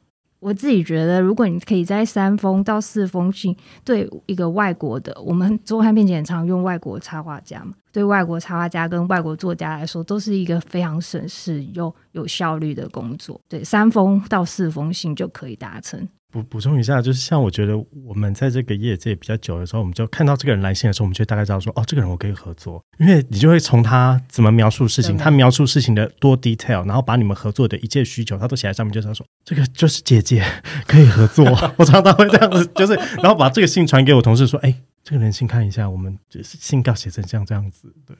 我自己觉得，如果你可以在三封到四封信，对一个外国的，我们周刊编辑很常用外国插画家嘛，对外国插画家跟外国作家来说，都是一个非常省事又有效率的工作。对，三封到四封信就可以达成。补补充一下，就是像我觉得我们在这个业界比较久的时候，我们就看到这个人来信的时候，我们就大概知道说，哦，这个人我可以合作，因为你就会从他怎么描述事情，他描述事情的多 detail，然后把你们合作的一切需求，他都写在上面，就是他说这个就是姐姐可以合作。我常常会这样子，就是然后把这个信传给我同事说，哎，这个人信看一下，我们就是信稿写成像这样子，对。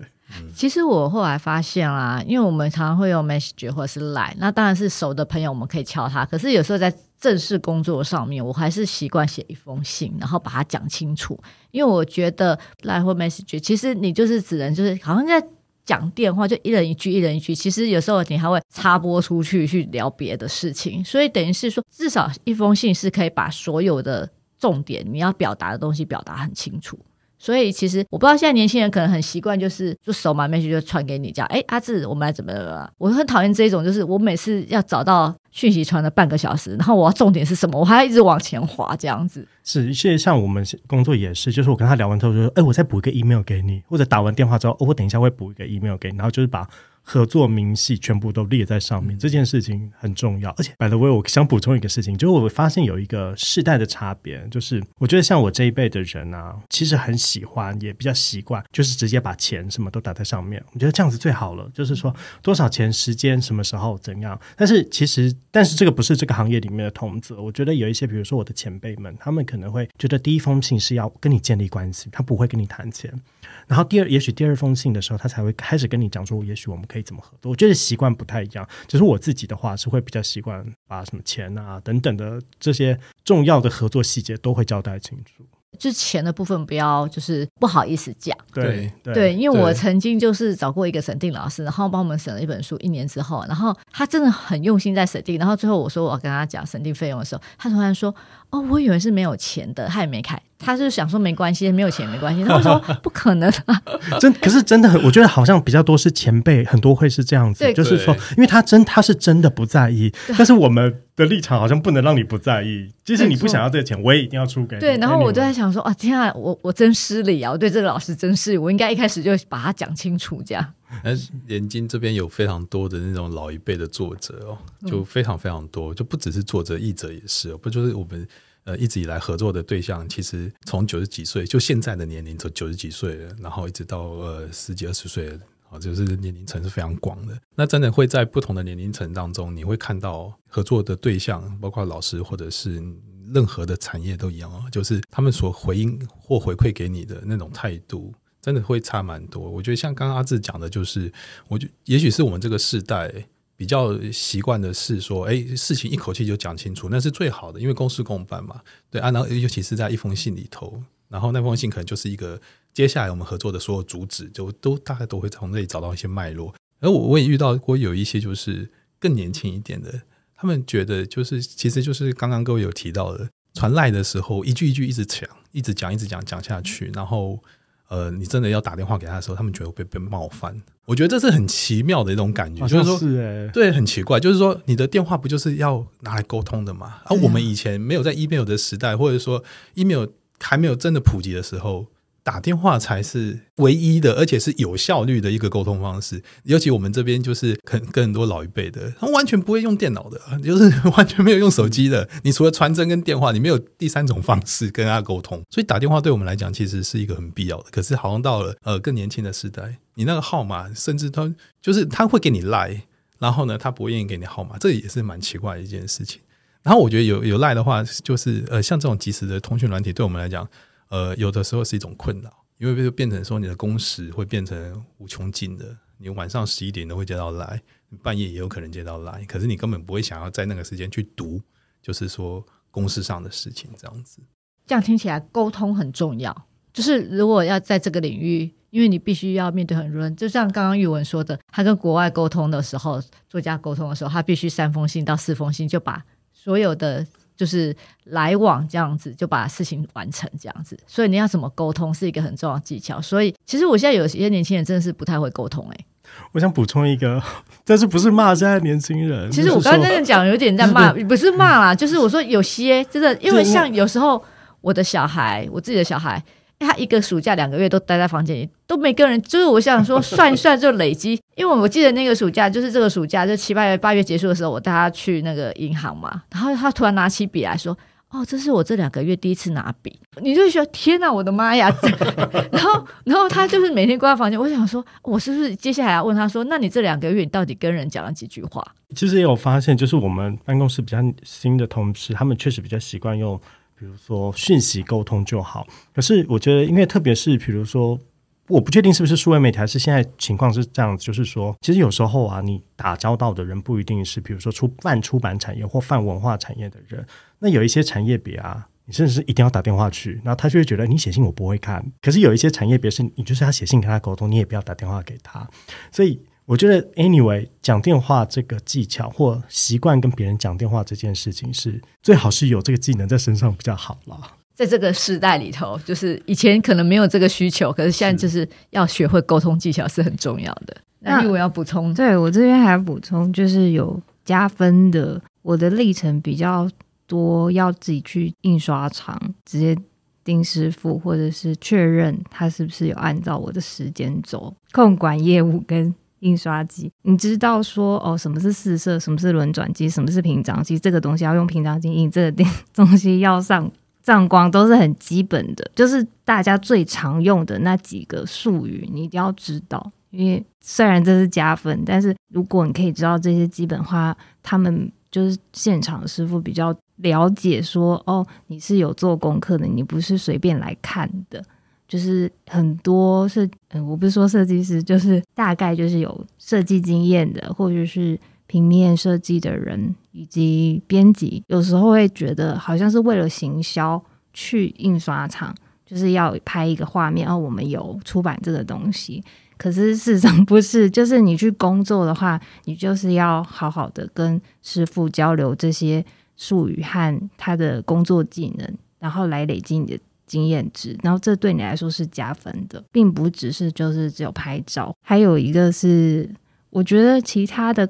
其实我后来发现啦，因为我们常常会用 message 或者是 line，那当然是熟的朋友，我们可以敲他。可是有时候在正式工作上面，我还是习惯写一封信，然后把它讲清楚。因为我觉得 line 或 message，其实你就是只能就是好像在讲电话，就一人一句，一人一句。其实有时候你还会插播出去去聊别的事情，所以等于是说，至少一封信是可以把所有的重点你要表达的东西表达很清楚。所以其实我不知道现在年轻人可能很习惯，就是就手满面去就传给你，这样。哎，阿志，我们来怎么了？我很讨厌这一种，就是我每次要找到讯息传了半个小时，然后我要重点是什么，我还要一直往前滑这样子。是，现在像我们工作也是，就是我跟他聊完之后就说，哎，我再补一个 email 给你，或者打完电话之后，我等一下会补一个 email 给你，然后就是把。合作明细全部都列在上面，这件事情很重要。而且，by the way，我想补充一个事情，就是我发现有一个世代的差别，就是我觉得像我这一辈的人啊，其实很喜欢，也比较习惯，就是直接把钱什么都打在上面。我觉得这样子最好了，就是说多少钱、时间、什么时候、怎样。但是其实，但是这个不是这个行业里面的通则。我觉得有一些，比如说我的前辈们，他们可能会觉得第一封信是要跟你建立关系，他不会跟你谈钱。然后第二，也许第二封信的时候，他才会开始跟你讲说，也许我们可以怎么合作。我觉得习惯不太一样，只是我自己的话是会比较习惯把什么钱啊等等的这些重要的合作细节都会交代清楚。就钱的部分不要就是不好意思讲，对对，对，因为我曾经就是找过一个审定老师，然后帮我们审了一本书，一年之后，然后他真的很用心在审定，然后最后我说我要跟他讲审定费用的时候，他突然说：“哦，我以为是没有钱的，他也没开。”他是想说没关系，没有钱没关系。他说 不可能啊，真可是真的很，我觉得好像比较多是前辈，很多会是这样子，就是说，因为他真他是真的不在意，但是我们的立场好像不能让你不在意，即使你不想要这个钱，我也一定要出给你。对，然后我就在想说啊，天啊，我我真失礼啊，我对这个老师真失礼，我应该一开始就把他讲清楚这样。但是连经这边有非常多的那种老一辈的作者哦，就非常非常多，就不只是作者，译者也是，不就是我们。呃，一直以来合作的对象，其实从九十几岁，就现在的年龄，从九十几岁了，然后一直到呃十几二十岁了，啊，就是年龄层是非常广的。那真的会在不同的年龄层当中，你会看到合作的对象，包括老师或者是任何的产业都一样啊，就是他们所回应或回馈给你的那种态度，真的会差蛮多。我觉得像刚刚阿志讲的，就是我就也许是我们这个世代。比较习惯的是说，哎，事情一口气就讲清楚，那是最好的，因为公事公办嘛。对啊，然后尤其是在一封信里头，然后那封信可能就是一个接下来我们合作的所有主旨，就都大概都会从那里找到一些脉络。而我我也遇到过有一些就是更年轻一点的，他们觉得就是其实就是刚刚各位有提到的，传赖的时候一句一句一直讲，一直讲一直讲讲下去，然后呃，你真的要打电话给他的时候，他们觉得会被被冒犯。我觉得这是很奇妙的一种感觉，是就是说，对，很奇怪，就是说，你的电话不就是要拿来沟通的吗？而、啊、我们以前没有在 email 的时代，或者说 email 还没有真的普及的时候。打电话才是唯一的，而且是有效率的一个沟通方式。尤其我们这边就是很跟很多老一辈的，他完全不会用电脑的，就是完全没有用手机的。你除了传真跟电话，你没有第三种方式跟他沟通。所以打电话对我们来讲，其实是一个很必要的。可是好像到了呃更年轻的时代，你那个号码，甚至他就是他会给你赖，然后呢，他不愿意给你号码，这也是蛮奇怪的一件事情。然后我觉得有有赖的话，就是呃像这种即时的通讯软体，对我们来讲。呃，有的时候是一种困扰，因为就变成说你的工时会变成无穷尽的，你晚上十一点都会接到来，半夜也有可能接到来，可是你根本不会想要在那个时间去读，就是说公司上的事情这样子。这样听起来沟通很重要，就是如果要在这个领域，因为你必须要面对很多人，就像刚刚玉文说的，他跟国外沟通的时候，作家沟通的时候，他必须三封信到四封信就把所有的。就是来往这样子，就把事情完成这样子。所以你要怎么沟通是一个很重要的技巧。所以其实我现在有些年轻人真的是不太会沟通哎、欸。我想补充一个，但是不是骂现在年轻人？其实我刚刚真的讲有点在骂，不是骂啦，就是我说有些真的，因为像有时候我的小孩，我自己的小孩。他一个暑假两个月都待在房间里，都没跟人。就是我想说 算一算就累积，因为我记得那个暑假就是这个暑假，就七八月八月结束的时候，我带他去那个银行嘛，然后他突然拿起笔来说：“哦，这是我这两个月第一次拿笔。”你就说：“天哪，我的妈呀！”然后，然后他就是每天关在房间。我想说，我是不是接下来要问他说：“那你这两个月你到底跟人讲了几句话？”其实也有发现，就是我们办公室比较新的同事，他们确实比较习惯用。比如说讯息沟通就好，可是我觉得，因为特别是比如说，我不确定是不是数位媒体，还是现在情况是这样子，就是说，其实有时候啊，你打交道的人不一定是，比如说出泛出版产业或泛文化产业的人，那有一些产业别啊，你甚至是一定要打电话去，然后他就会觉得你写信我不会看，可是有一些产业别是你就是要写信跟他沟通，你也不要打电话给他，所以。我觉得，anyway，讲电话这个技巧或习惯跟别人讲电话这件事情，是最好是有这个技能在身上比较好啦。在这个时代里头，就是以前可能没有这个需求，可是现在就是要学会沟通技巧是很重要的。那我要补充，对我这边还要补充，就是有加分的。我的历程比较多，要自己去印刷厂直接盯师傅，或者是确认他是不是有按照我的时间走，控管业务跟。印刷机，你知道说哦，什么是四色，什么是轮转机，什么是平张机？这个东西要用平张机印，这个东西要上上光，都是很基本的，就是大家最常用的那几个术语，你一定要知道。因为虽然这是加分，但是如果你可以知道这些基本话，他们就是现场师傅比较了解说哦，你是有做功课的，你不是随便来看的。就是很多设，嗯，我不是说设计师，就是大概就是有设计经验的，或者是平面设计的人，以及编辑，有时候会觉得好像是为了行销去印刷厂，就是要拍一个画面，哦，我们有出版这个东西。可是事实上不是，就是你去工作的话，你就是要好好的跟师傅交流这些术语和他的工作技能，然后来累积你的。经验值，然后这对你来说是加分的，并不只是就是只有拍照，还有一个是，我觉得其他的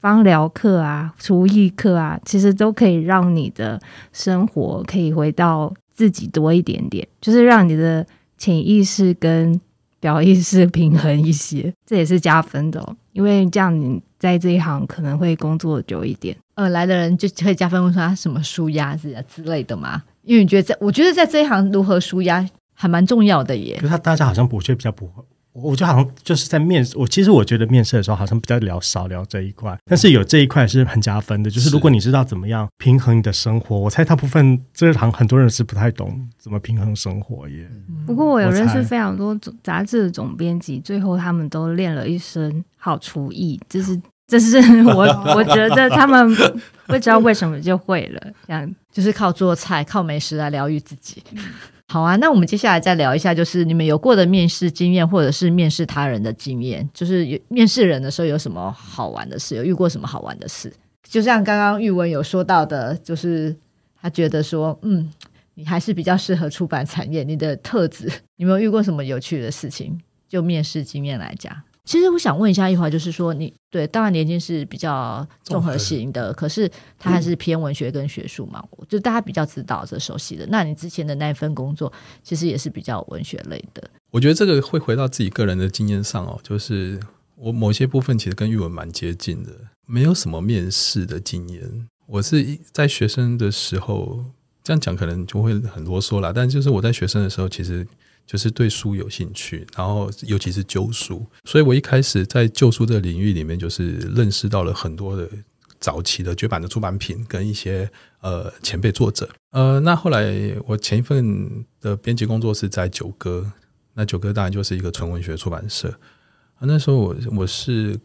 芳疗课啊、厨艺课啊，其实都可以让你的生活可以回到自己多一点点，就是让你的潜意识跟表意识平衡一些，这也是加分的哦。因为这样你在这一行可能会工作久一点，呃，来的人就可以加分，问说他什么舒压之之类的嘛。因为你觉得在，我觉得在这一行如何舒压还蛮重要的耶。就他大家好像我觉得比较不会，我就好像就是在面试，我其实我觉得面试的时候好像比较聊少聊这一块，但是有这一块是很加分的。就是如果你知道怎么样平衡你的生活，我猜大部分这一行很多人是不太懂怎么平衡生活耶。不过我有认识非常多杂志的总编辑，最后他们都练了一身好厨艺，就是。这是我，我觉得他们不知道为什么就会了，这样就是靠做菜、靠美食来疗愈自己。好啊，那我们接下来再聊一下，就是你们有过的面试经验，或者是面试他人的经验，就是有面试人的时候有什么好玩的事，有遇过什么好玩的事？就像刚刚玉文有说到的，就是他觉得说，嗯，你还是比较适合出版产业。你的特质，你有没有遇过什么有趣的事情？就面试经验来讲。其实我想问一下，一华，就是说你对，当然年轻是比较综合型的，可是它还是偏文学跟学术嘛，嗯、就大家比较知道、这熟悉的。那你之前的那一份工作，其实也是比较文学类的。我觉得这个会回到自己个人的经验上哦，就是我某些部分其实跟语文蛮接近的，没有什么面试的经验。我是在学生的时候，这样讲可能就会很啰嗦啦，但就是我在学生的时候，其实。就是对书有兴趣，然后尤其是旧书，所以我一开始在旧书这个领域里面，就是认识到了很多的早期的绝版的出版品跟一些呃前辈作者。呃，那后来我前一份的编辑工作是在九歌，那九歌当然就是一个纯文学出版社。啊，那时候我我是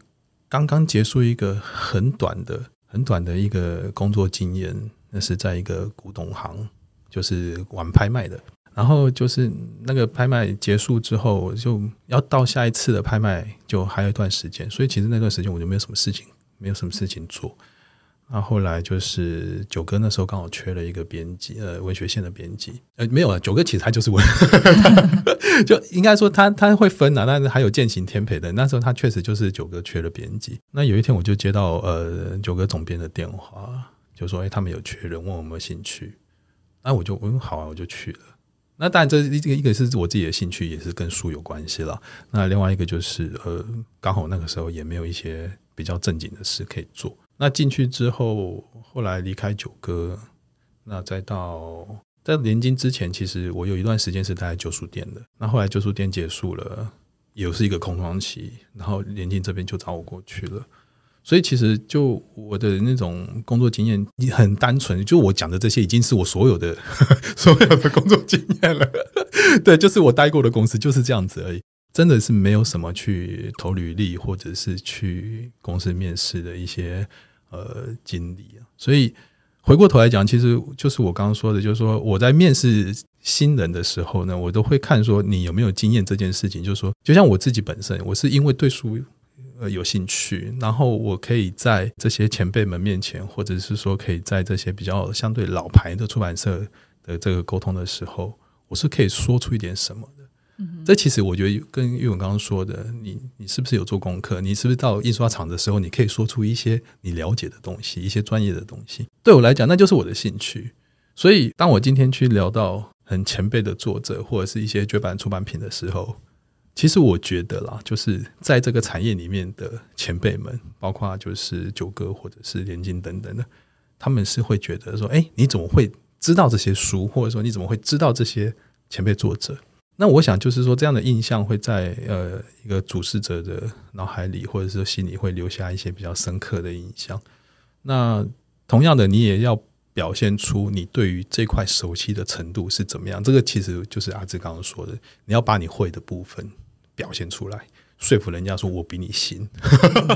刚刚结束一个很短的很短的一个工作经验，那是在一个古董行，就是玩拍卖的。然后就是那个拍卖结束之后，就要到下一次的拍卖，就还有一段时间。所以其实那段时间我就没有什么事情，没有什么事情做。那后来就是九哥那时候刚好缺了一个编辑，呃，文学线的编辑。呃，没有了，九哥其实他就是文，就应该说他他会分啊，但是还有剑行天培的。那时候他确实就是九哥缺了编辑。那有一天我就接到呃九哥总编的电话，就说哎他们有缺人，问我有没有兴趣。那我就嗯好啊，我就去了。那当然，这一个一个是我自己的兴趣，也是跟书有关系了。那另外一个就是，呃，刚好那个时候也没有一些比较正经的事可以做。那进去之后，后来离开九歌，那再到在联金之前，其实我有一段时间是待在旧书店的。那后来旧书店结束了，也是一个空窗期，然后联金这边就找我过去了。所以其实就我的那种工作经验很单纯，就我讲的这些已经是我所有的 所有的工作经验了。对，就是我待过的公司就是这样子而已，真的是没有什么去投履历或者是去公司面试的一些呃经历啊。所以回过头来讲，其实就是我刚刚说的，就是说我在面试新人的时候呢，我都会看说你有没有经验这件事情。就是说，就像我自己本身，我是因为对书。呃，有兴趣，然后我可以在这些前辈们面前，或者是说可以在这些比较相对老牌的出版社的这个沟通的时候，我是可以说出一点什么的。嗯，这其实我觉得跟玉文刚刚说的，你你是不是有做功课？你是不是到印刷厂的时候，你可以说出一些你了解的东西，一些专业的东西？对我来讲，那就是我的兴趣。所以，当我今天去聊到很前辈的作者，或者是一些绝版出版品的时候，其实我觉得啦，就是在这个产业里面的前辈们，包括就是九哥或者是联经等等的，他们是会觉得说：“哎，你怎么会知道这些书？或者说你怎么会知道这些前辈作者？”那我想就是说，这样的印象会在呃一个主事者的脑海里，或者是心里会留下一些比较深刻的印象。那同样的，你也要表现出你对于这块熟悉的程度是怎么样。这个其实就是阿志刚刚说的，你要把你会的部分。表现出来，说服人家说我比你行。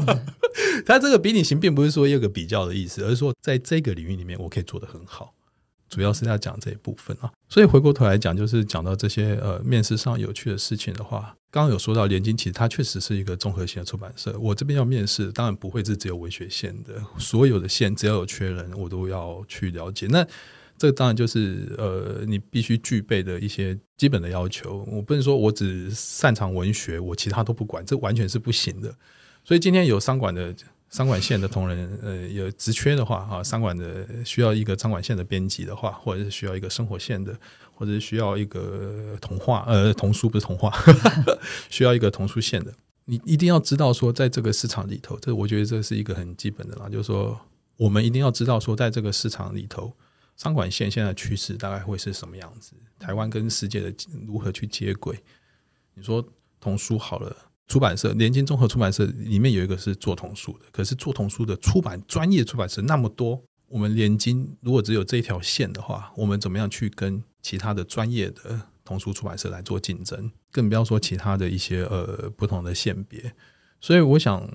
他这个比你行，并不是说有个比较的意思，而是说在这个领域里面，我可以做得很好。主要是要讲这一部分啊。所以回过头来讲，就是讲到这些呃面试上有趣的事情的话，刚刚有说到联经，其实它确实是一个综合性的出版社。我这边要面试，当然不会是只有文学线的，所有的线只要有缺人，我都要去了解。那这当然就是呃，你必须具备的一些基本的要求。我不能说我只擅长文学，我其他都不管，这完全是不行的。所以今天有商管的商管线的同仁，呃，有职缺的话，啊，商管的需要一个商管线的编辑的话，或者是需要一个生活线的，或者是需要一个童话，呃，童书不是童话，需要一个童书线的，你一定要知道说，在这个市场里头，这我觉得这是一个很基本的啦，就是说，我们一定要知道说，在这个市场里头。商管线现在的趋势大概会是什么样子？台湾跟世界的如何去接轨？你说童书好了，出版社联经综合出版社里面有一个是做童书的，可是做童书的出版专业出版社那么多，我们联经如果只有这一条线的话，我们怎么样去跟其他的专业的童书出版社来做竞争？更不要说其他的一些呃不同的线别。所以我想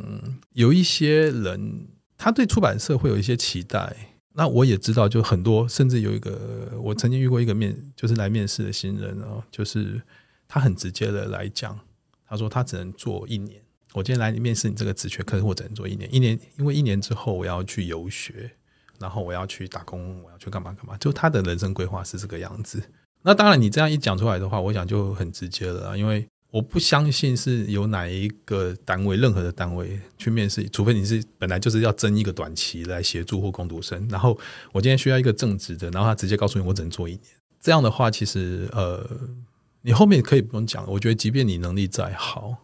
有一些人他对出版社会有一些期待。那我也知道，就很多，甚至有一个，我曾经遇过一个面，就是来面试的新人哦，就是他很直接的来讲，他说他只能做一年。我今天来面试你这个职缺，可是我只能做一年，一年，因为一年之后我要去游学，然后我要去打工，我要去干嘛干嘛，就他的人生规划是这个样子。那当然，你这样一讲出来的话，我想就很直接了，因为我不相信是有哪一个单位，任何的单位去面试，除非你是本来就是要争一个短期来协助或攻读生，然后我今天需要一个正职的，然后他直接告诉你我只能做一年，这样的话，其实呃，你后面可以不用讲，我觉得即便你能力再好，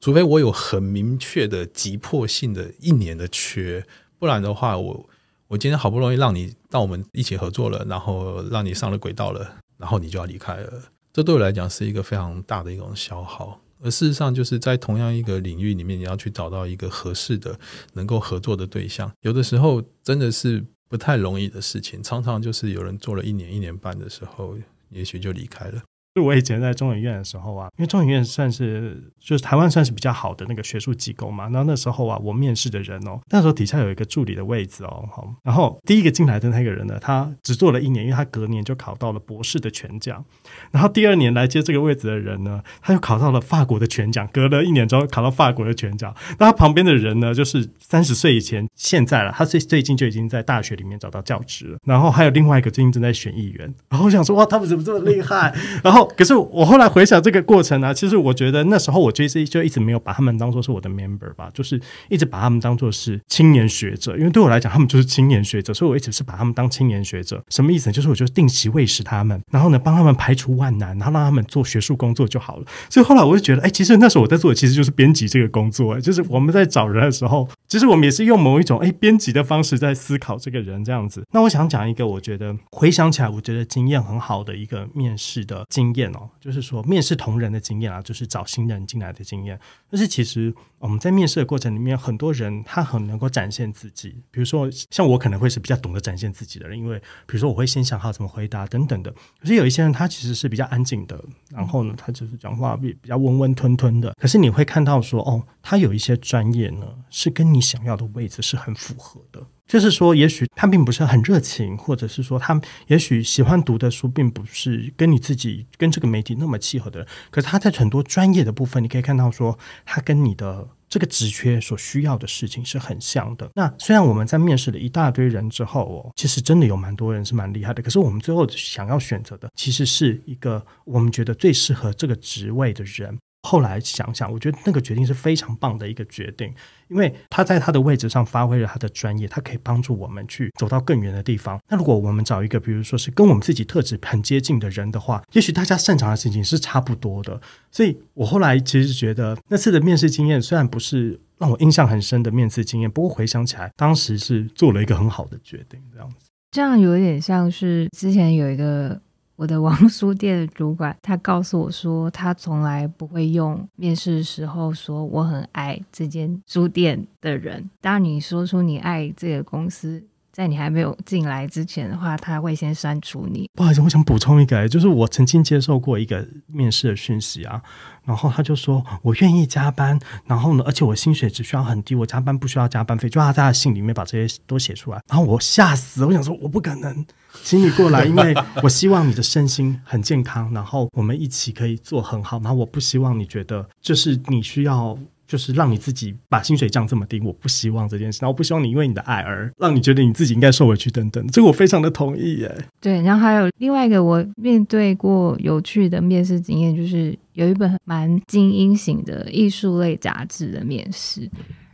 除非我有很明确的急迫性的一年的缺，不然的话我。我今天好不容易让你到我们一起合作了，然后让你上了轨道了，然后你就要离开了，这对我来讲是一个非常大的一种消耗。而事实上，就是在同样一个领域里面，你要去找到一个合适的、能够合作的对象，有的时候真的是不太容易的事情。常常就是有人做了一年、一年半的时候，也许就离开了。就我以前在中研院的时候啊，因为中研院算是就是台湾算是比较好的那个学术机构嘛。然后那时候啊，我面试的人哦，那时候底下有一个助理的位置哦，好，然后第一个进来的那个人呢，他只做了一年，因为他隔年就考到了博士的全奖。然后第二年来接这个位置的人呢，他又考到了法国的全奖，隔了一年之后考到法国的全奖。那他旁边的人呢，就是三十岁以前，现在了，他最最近就已经在大学里面找到教职了。然后还有另外一个最近正在选议员。然后我想说，哇，他们怎么这么厉害？然后。可是我后来回想这个过程呢、啊，其实我觉得那时候我其实就一直没有把他们当做是我的 member 吧，就是一直把他们当做是青年学者，因为对我来讲他们就是青年学者，所以我一直是把他们当青年学者。什么意思？就是我就定期喂食他们，然后呢帮他们排除万难，然后让他们做学术工作就好了。所以后来我就觉得，哎，其实那时候我在做的其实就是编辑这个工作，就是我们在找人的时候，其实我们也是用某一种哎编辑的方式在思考这个人这样子。那我想讲一个我觉得回想起来我觉得经验很好的一个面试的经验哦。就是说，面试同仁的经验啊，就是找新人进来的经验。但是其实我们在面试的过程里面，很多人他很能够展现自己。比如说，像我可能会是比较懂得展现自己的人，因为比如说我会先想好怎么回答等等的。可是有一些人他其实实是比较安静的，然后呢，他就是讲话比比较温温吞吞的。可是你会看到说，哦，他有一些专业呢，是跟你想要的位置是很符合的。就是说，也许他并不是很热情，或者是说他也许喜欢读的书并不是跟你自己跟这个媒体那么契合的人。可是他在很多专业的部分，你可以看到说，他跟你的这个职缺所需要的事情是很像的。那虽然我们在面试了一大堆人之后哦，其实真的有蛮多人是蛮厉害的。可是我们最后想要选择的，其实是一个我们觉得最适合这个职位的人。后来想想，我觉得那个决定是非常棒的一个决定，因为他在他的位置上发挥了他的专业，他可以帮助我们去走到更远的地方。那如果我们找一个，比如说是跟我们自己特质很接近的人的话，也许大家擅长的事情是差不多的。所以我后来其实觉得那次的面试经验虽然不是让我印象很深的面试经验，不过回想起来，当时是做了一个很好的决定，这样子。这样有点像是之前有一个。我的王 书店的主管，他告诉我说，他从来不会用面试的时候说我很爱这间书店的人。当你说出你爱这个公司，在你还没有进来之前的话，他会先删除你。不好意思，我想补充一个，就是我曾经接受过一个面试的讯息啊。然后他就说：“我愿意加班，然后呢，而且我薪水只需要很低，我加班不需要加班费。”就他在信里面把这些都写出来。然后我吓死，我想说我不可能，请你过来，因为我希望你的身心很健康，然后我们一起可以做很好。然后我不希望你觉得就是你需要。就是让你自己把薪水降这么低，我不希望这件事。然后不希望你因为你的爱而让你觉得你自己应该受委屈等等。这个我非常的同意耶。对，然后还有另外一个我面对过有趣的面试经验，就是有一本蛮精英型的艺术类杂志的面试。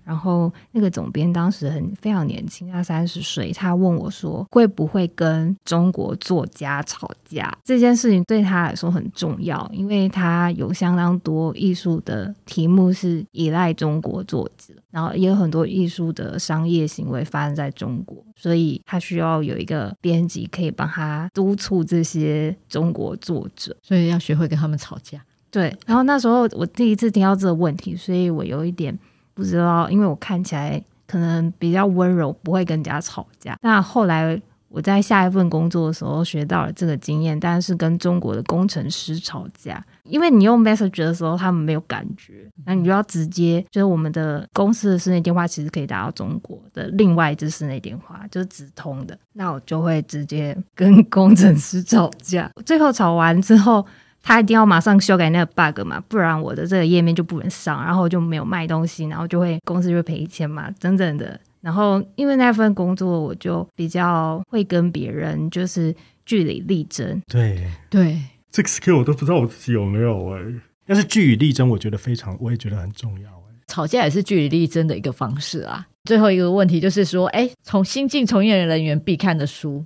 然后那个总编当时很非常年轻，他三十岁。他问我说：“会不会跟中国作家吵架？”这件事情对他来说很重要，因为他有相当多艺术的题目是依赖中国作者，然后也有很多艺术的商业行为发生在中国，所以他需要有一个编辑可以帮他督促这些中国作者，所以要学会跟他们吵架。对，然后那时候我第一次听到这个问题，所以我有一点。不知道，因为我看起来可能比较温柔，不会跟人家吵架。那后来我在下一份工作的时候学到了这个经验，但是跟中国的工程师吵架，因为你用 message 的时候他们没有感觉，那你就要直接就是我们的公司的室内电话其实可以打到中国的另外一支室内电话，就是直通的。那我就会直接跟工程师吵架，最后吵完之后。他一定要马上修改那个 bug 嘛，不然我的这个页面就不能上，然后就没有卖东西，然后就会公司就会赔钱嘛。整整的然后因为那份工作，我就比较会跟别人就是据理力争。对对，这个 skill 我都不知道我自己有没有哎、欸。但是据理力争，我觉得非常，我也觉得很重要哎、欸。吵架也是据理力争的一个方式啊。最后一个问题就是说，哎，从新进从业人员必看的书，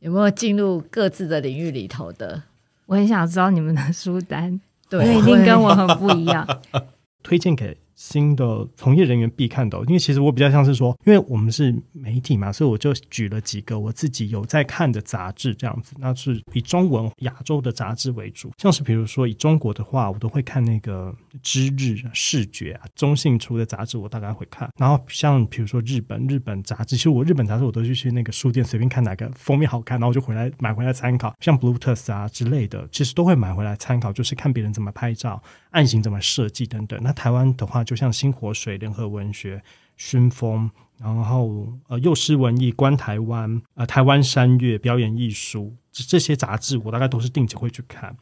有没有进入各自的领域里头的？我很想知道你们的书单，对，因为一定跟我很不一样。推荐给。新的从业人员必看的，因为其实我比较像是说，因为我们是媒体嘛，所以我就举了几个我自己有在看的杂志这样子，那是以中文亚洲的杂志为主，像是比如说以中国的话，我都会看那个《知日》《视觉》啊，中信出的杂志我大概会看，然后像比如说日本日本杂志，其实我日本杂志我都是去那个书店随便看哪个封面好看，然后就回来买回来参考，像 Bluetooth 啊之类的，其实都会买回来参考，就是看别人怎么拍照。案型怎么设计等等，那台湾的话，就就像新活水、联合文学、熏风，然后呃幼师文艺、观台湾、呃台湾山月、表演艺术这这些杂志，我大概都是定期会去看。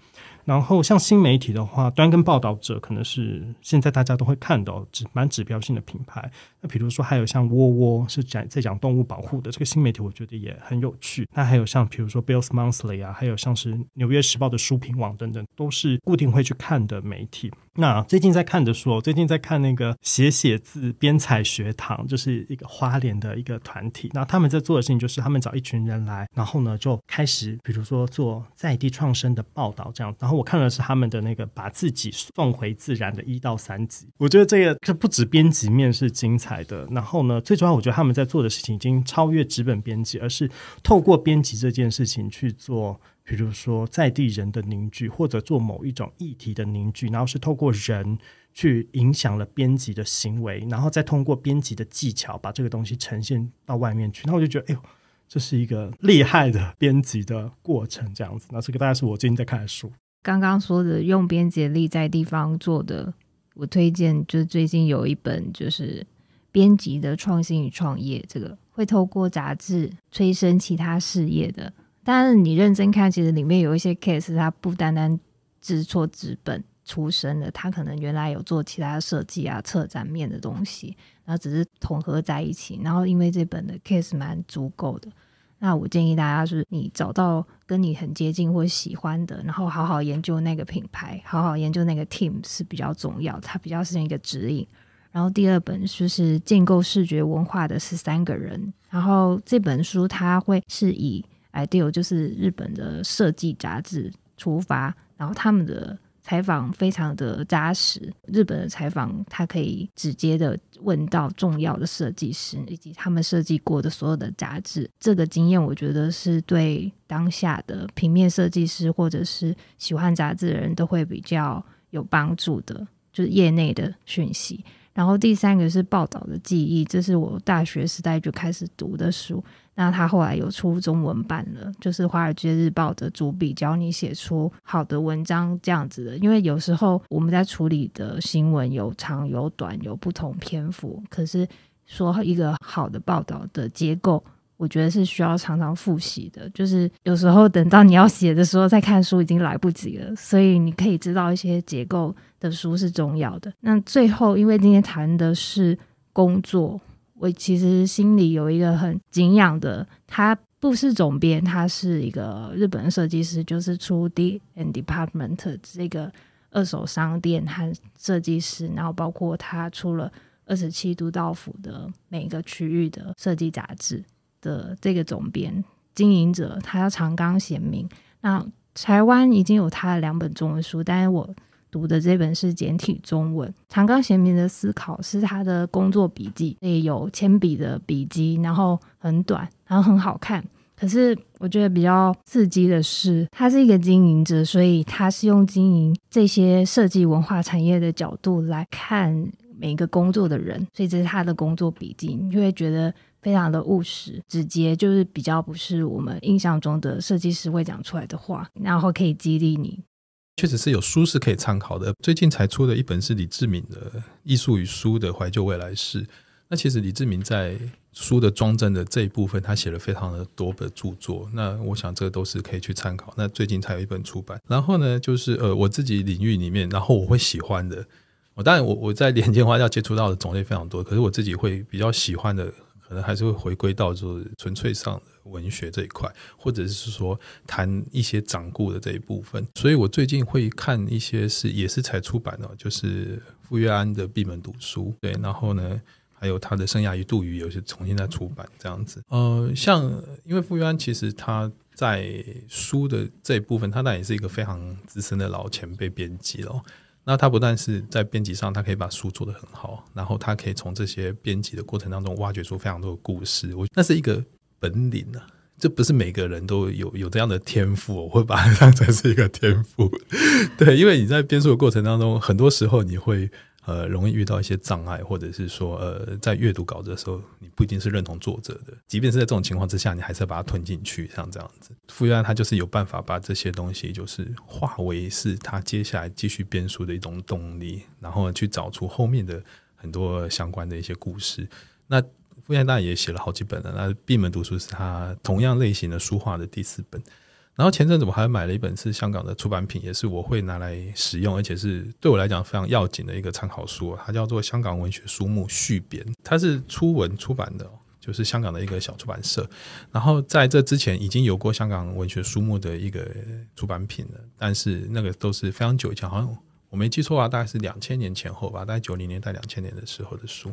然后像新媒体的话，端跟报道者可能是现在大家都会看到指蛮指标性的品牌。那比如说还有像窝窝是讲在讲动物保护的这个新媒体，我觉得也很有趣。那还有像比如说 Bill's Monthly 啊，还有像是纽约时报的书评网等等，都是固定会去看的媒体。那最近在看的书，最近在看那个写写字编采学堂，就是一个花莲的一个团体。那他们在做的事情就是他们找一群人来，然后呢就开始比如说做在地创生的报道这样。然后我看的是他们的那个把自己送回自然的一到三集。我觉得这个这不止编辑面是精彩的，然后呢最主要我觉得他们在做的事情已经超越纸本编辑，而是透过编辑这件事情去做。比如说在地人的凝聚，或者做某一种议题的凝聚，然后是透过人去影响了编辑的行为，然后再通过编辑的技巧把这个东西呈现到外面去。那我就觉得，哎呦，这是一个厉害的编辑的过程，这样子。那这个大概是我最近在看的书。刚刚说的用编辑力在地方做的，我推荐就是最近有一本就是编辑的创新与创业，这个会透过杂志催生其他事业的。但是你认真看，其实里面有一些 case，它不单单制作纸本出身的，他可能原来有做其他设计啊、策展面的东西，然后只是统合在一起。然后因为这本的 case 蛮足够的，那我建议大家是，你找到跟你很接近或喜欢的，然后好好研究那个品牌，好好研究那个 team 是比较重要，它比较是一个指引。然后第二本书是建构视觉文化的十三个人，然后这本书它会是以 idea 就是日本的设计杂志出发，然后他们的采访非常的扎实。日本的采访，他可以直接的问到重要的设计师以及他们设计过的所有的杂志。这个经验，我觉得是对当下的平面设计师或者是喜欢杂志的人都会比较有帮助的，就是业内的讯息。然后第三个是报道的记忆，这是我大学时代就开始读的书。那他后来有出中文版了，就是《华尔街日报》的主笔教你写出好的文章这样子的。因为有时候我们在处理的新闻有长有短，有不同篇幅，可是说一个好的报道的结构，我觉得是需要常常复习的。就是有时候等到你要写的时候再看书已经来不及了，所以你可以知道一些结构的书是重要的。那最后，因为今天谈的是工作。我其实心里有一个很敬仰的，他不是总编，他是一个日本设计师，就是出 D and Department 这个二手商店和设计师，然后包括他出了二十七都道府的每个区域的设计杂志的这个总编经营者，他叫长冈贤明。那台湾已经有他的两本中文书，但是我。读的这本是简体中文，长冈贤明的思考是他的工作笔记，也有铅笔的笔记，然后很短，然后很好看。可是我觉得比较刺激的是，他是一个经营者，所以他是用经营这些设计文化产业的角度来看每一个工作的人，所以这是他的工作笔记，你就会觉得非常的务实、直接，就是比较不是我们印象中的设计师会讲出来的话，然后可以激励你。确实是有书是可以参考的。最近才出的一本是李志敏的《艺术与书的怀旧未来式》。那其实李志敏在书的装帧的这一部分，他写了非常的多的著作。那我想这都是可以去参考。那最近才有一本出版。然后呢，就是呃我自己领域里面，然后我会喜欢的。我当然我我在连接花要接触到的种类非常多，可是我自己会比较喜欢的，可能还是会回归到就是纯粹上文学这一块，或者是说谈一些掌故的这一部分。所以我最近会看一些是也是才出版的，就是傅月安的《闭门读书》，对，然后呢。还有他的《生涯与杜宇》有些重新再出版这样子，呃，像因为傅月安其实他在书的这一部分，他当然也是一个非常资深的老前辈编辑了。那他不但是在编辑上，他可以把书做得很好，然后他可以从这些编辑的过程当中挖掘出非常多的故事。我那是一个本领啊，这不是每个人都有 有这样的天赋，我会把它当成是一个天赋。对，因为你在编书的过程当中，很多时候你会。呃，容易遇到一些障碍，或者是说，呃，在阅读稿子的时候，你不一定是认同作者的。即便是在这种情况之下，你还是要把它吞进去，像这样子。傅园他就是有办法把这些东西，就是化为是他接下来继续编书的一种动力，然后去找出后面的很多相关的一些故事。那傅月安当然也写了好几本了。那闭门读书是他同样类型的书画的第四本。然后前阵子我还买了一本是香港的出版品，也是我会拿来使用，而且是对我来讲非常要紧的一个参考书，它叫做《香港文学书目续编》，它是初文出版的，就是香港的一个小出版社。然后在这之前已经有过香港文学书目的一个出版品了，但是那个都是非常久以前，好像我没记错的话，大概是两千年前后吧，大概九零年代、两千年的时候的书。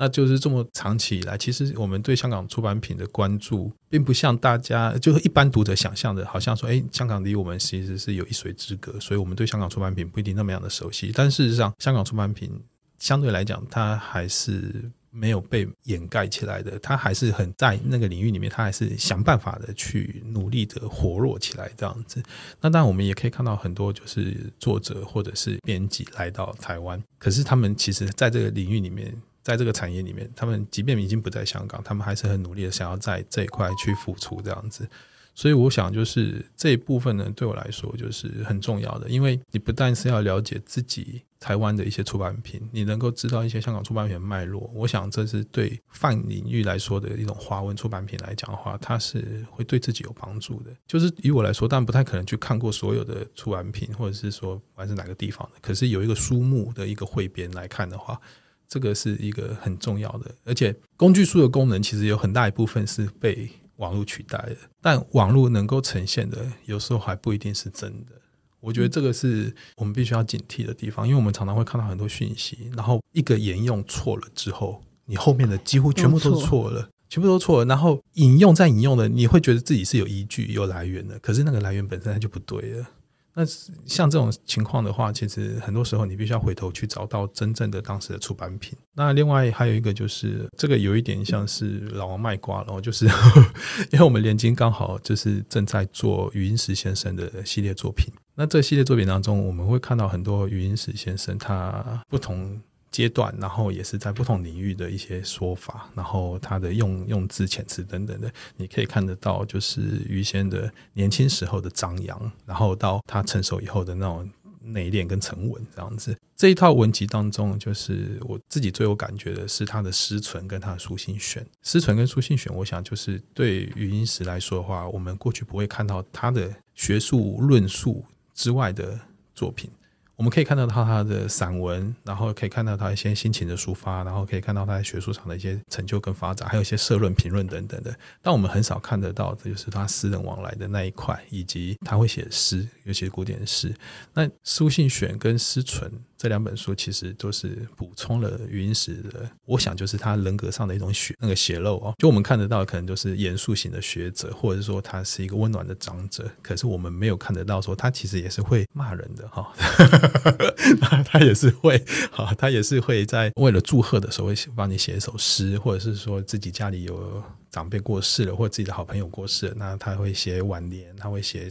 那就是这么长期以来，其实我们对香港出版品的关注，并不像大家就是一般读者想象的，好像说，哎，香港离我们其实是有一水之隔，所以我们对香港出版品不一定那么样的熟悉。但事实上，香港出版品相对来讲，它还是没有被掩盖起来的，它还是很在那个领域里面，它还是想办法的去努力的活络起来这样子。那当然，我们也可以看到很多就是作者或者是编辑来到台湾，可是他们其实在这个领域里面。在这个产业里面，他们即便已经不在香港，他们还是很努力的想要在这一块去付出这样子。所以我想，就是这一部分呢，对我来说就是很重要的，因为你不但是要了解自己台湾的一些出版品，你能够知道一些香港出版品的脉络。我想这是对泛领域来说的一种华文出版品来讲的话，它是会对自己有帮助的。就是以我来说，当然不太可能去看过所有的出版品，或者是说不管是哪个地方的，可是有一个书目的一个汇编来看的话。这个是一个很重要的，而且工具书的功能其实有很大一部分是被网络取代的，但网络能够呈现的有时候还不一定是真的。我觉得这个是我们必须要警惕的地方，因为我们常常会看到很多讯息，然后一个沿用错了之后，你后面的几乎全部都错了，全部都错了，然后引用再引用的，你会觉得自己是有依据、有来源的，可是那个来源本身它就不对了。那像这种情况的话，其实很多时候你必须要回头去找到真正的当时的出版品。那另外还有一个就是，这个有一点像是老王卖瓜然后，就是因为我们连经刚好就是正在做余英时先生的系列作品。那这系列作品当中，我们会看到很多余英时先生他不同。阶段，然后也是在不同领域的一些说法，然后他的用用字遣词等等的，你可以看得到，就是于先的年轻时候的张扬，然后到他成熟以后的那种内敛跟沉稳这样子。这一套文集当中，就是我自己最有感觉的是他的诗存跟他的书信选。诗存跟书信选，我想就是对余英时来说的话，我们过去不会看到他的学术论述之外的作品。我们可以看到他他的散文，然后可以看到他一些心情的抒发，然后可以看到他在学术上的一些成就跟发展，还有一些社论评论等等的。但我们很少看得到的就是他私人往来的那一块，以及他会写诗，尤其是古典诗。那书信选跟诗存。这两本书其实都是补充了余英时的，我想就是他人格上的一种血那个血肉哦。就我们看得到，可能都是严肃型的学者，或者说他是一个温暖的长者。可是我们没有看得到说他其实也是会骂人的哈，他也是会哈，他也是会在为了祝贺的时候会帮你写一首诗，或者是说自己家里有。长辈过世了，或者自己的好朋友过世了，那他会写挽联，他会写，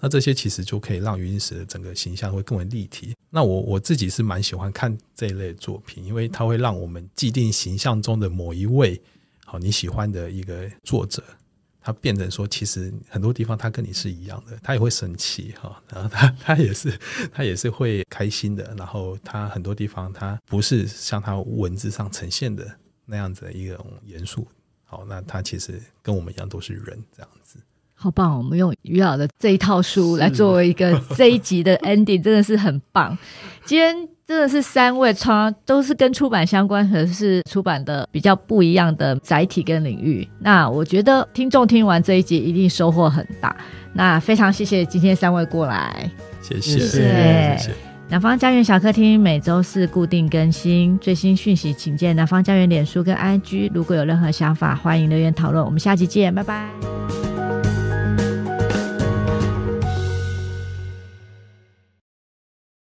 那这些其实就可以让余英时的整个形象会更为立体。那我我自己是蛮喜欢看这一类作品，因为它会让我们既定形象中的某一位好你喜欢的一个作者，他变成说，其实很多地方他跟你是一样的，他也会生气哈，然后他他也是他也是会开心的，然后他很多地方他不是像他文字上呈现的那样子的一种严肃。好，那他其实跟我们一样都是人，这样子。好棒！我们用于老的这一套书来作为一个这一集的 ending，真的是很棒。今天真的是三位创都是跟出版相关，可是出版的比较不一样的载体跟领域。那我觉得听众听完这一集一定收获很大。那非常谢谢今天三位过来，谢谢谢谢。南方家园小客厅每周四固定更新最新讯息，请见南方家园脸书跟 IG。如果有任何想法，欢迎留言讨论。我们下期见，拜拜。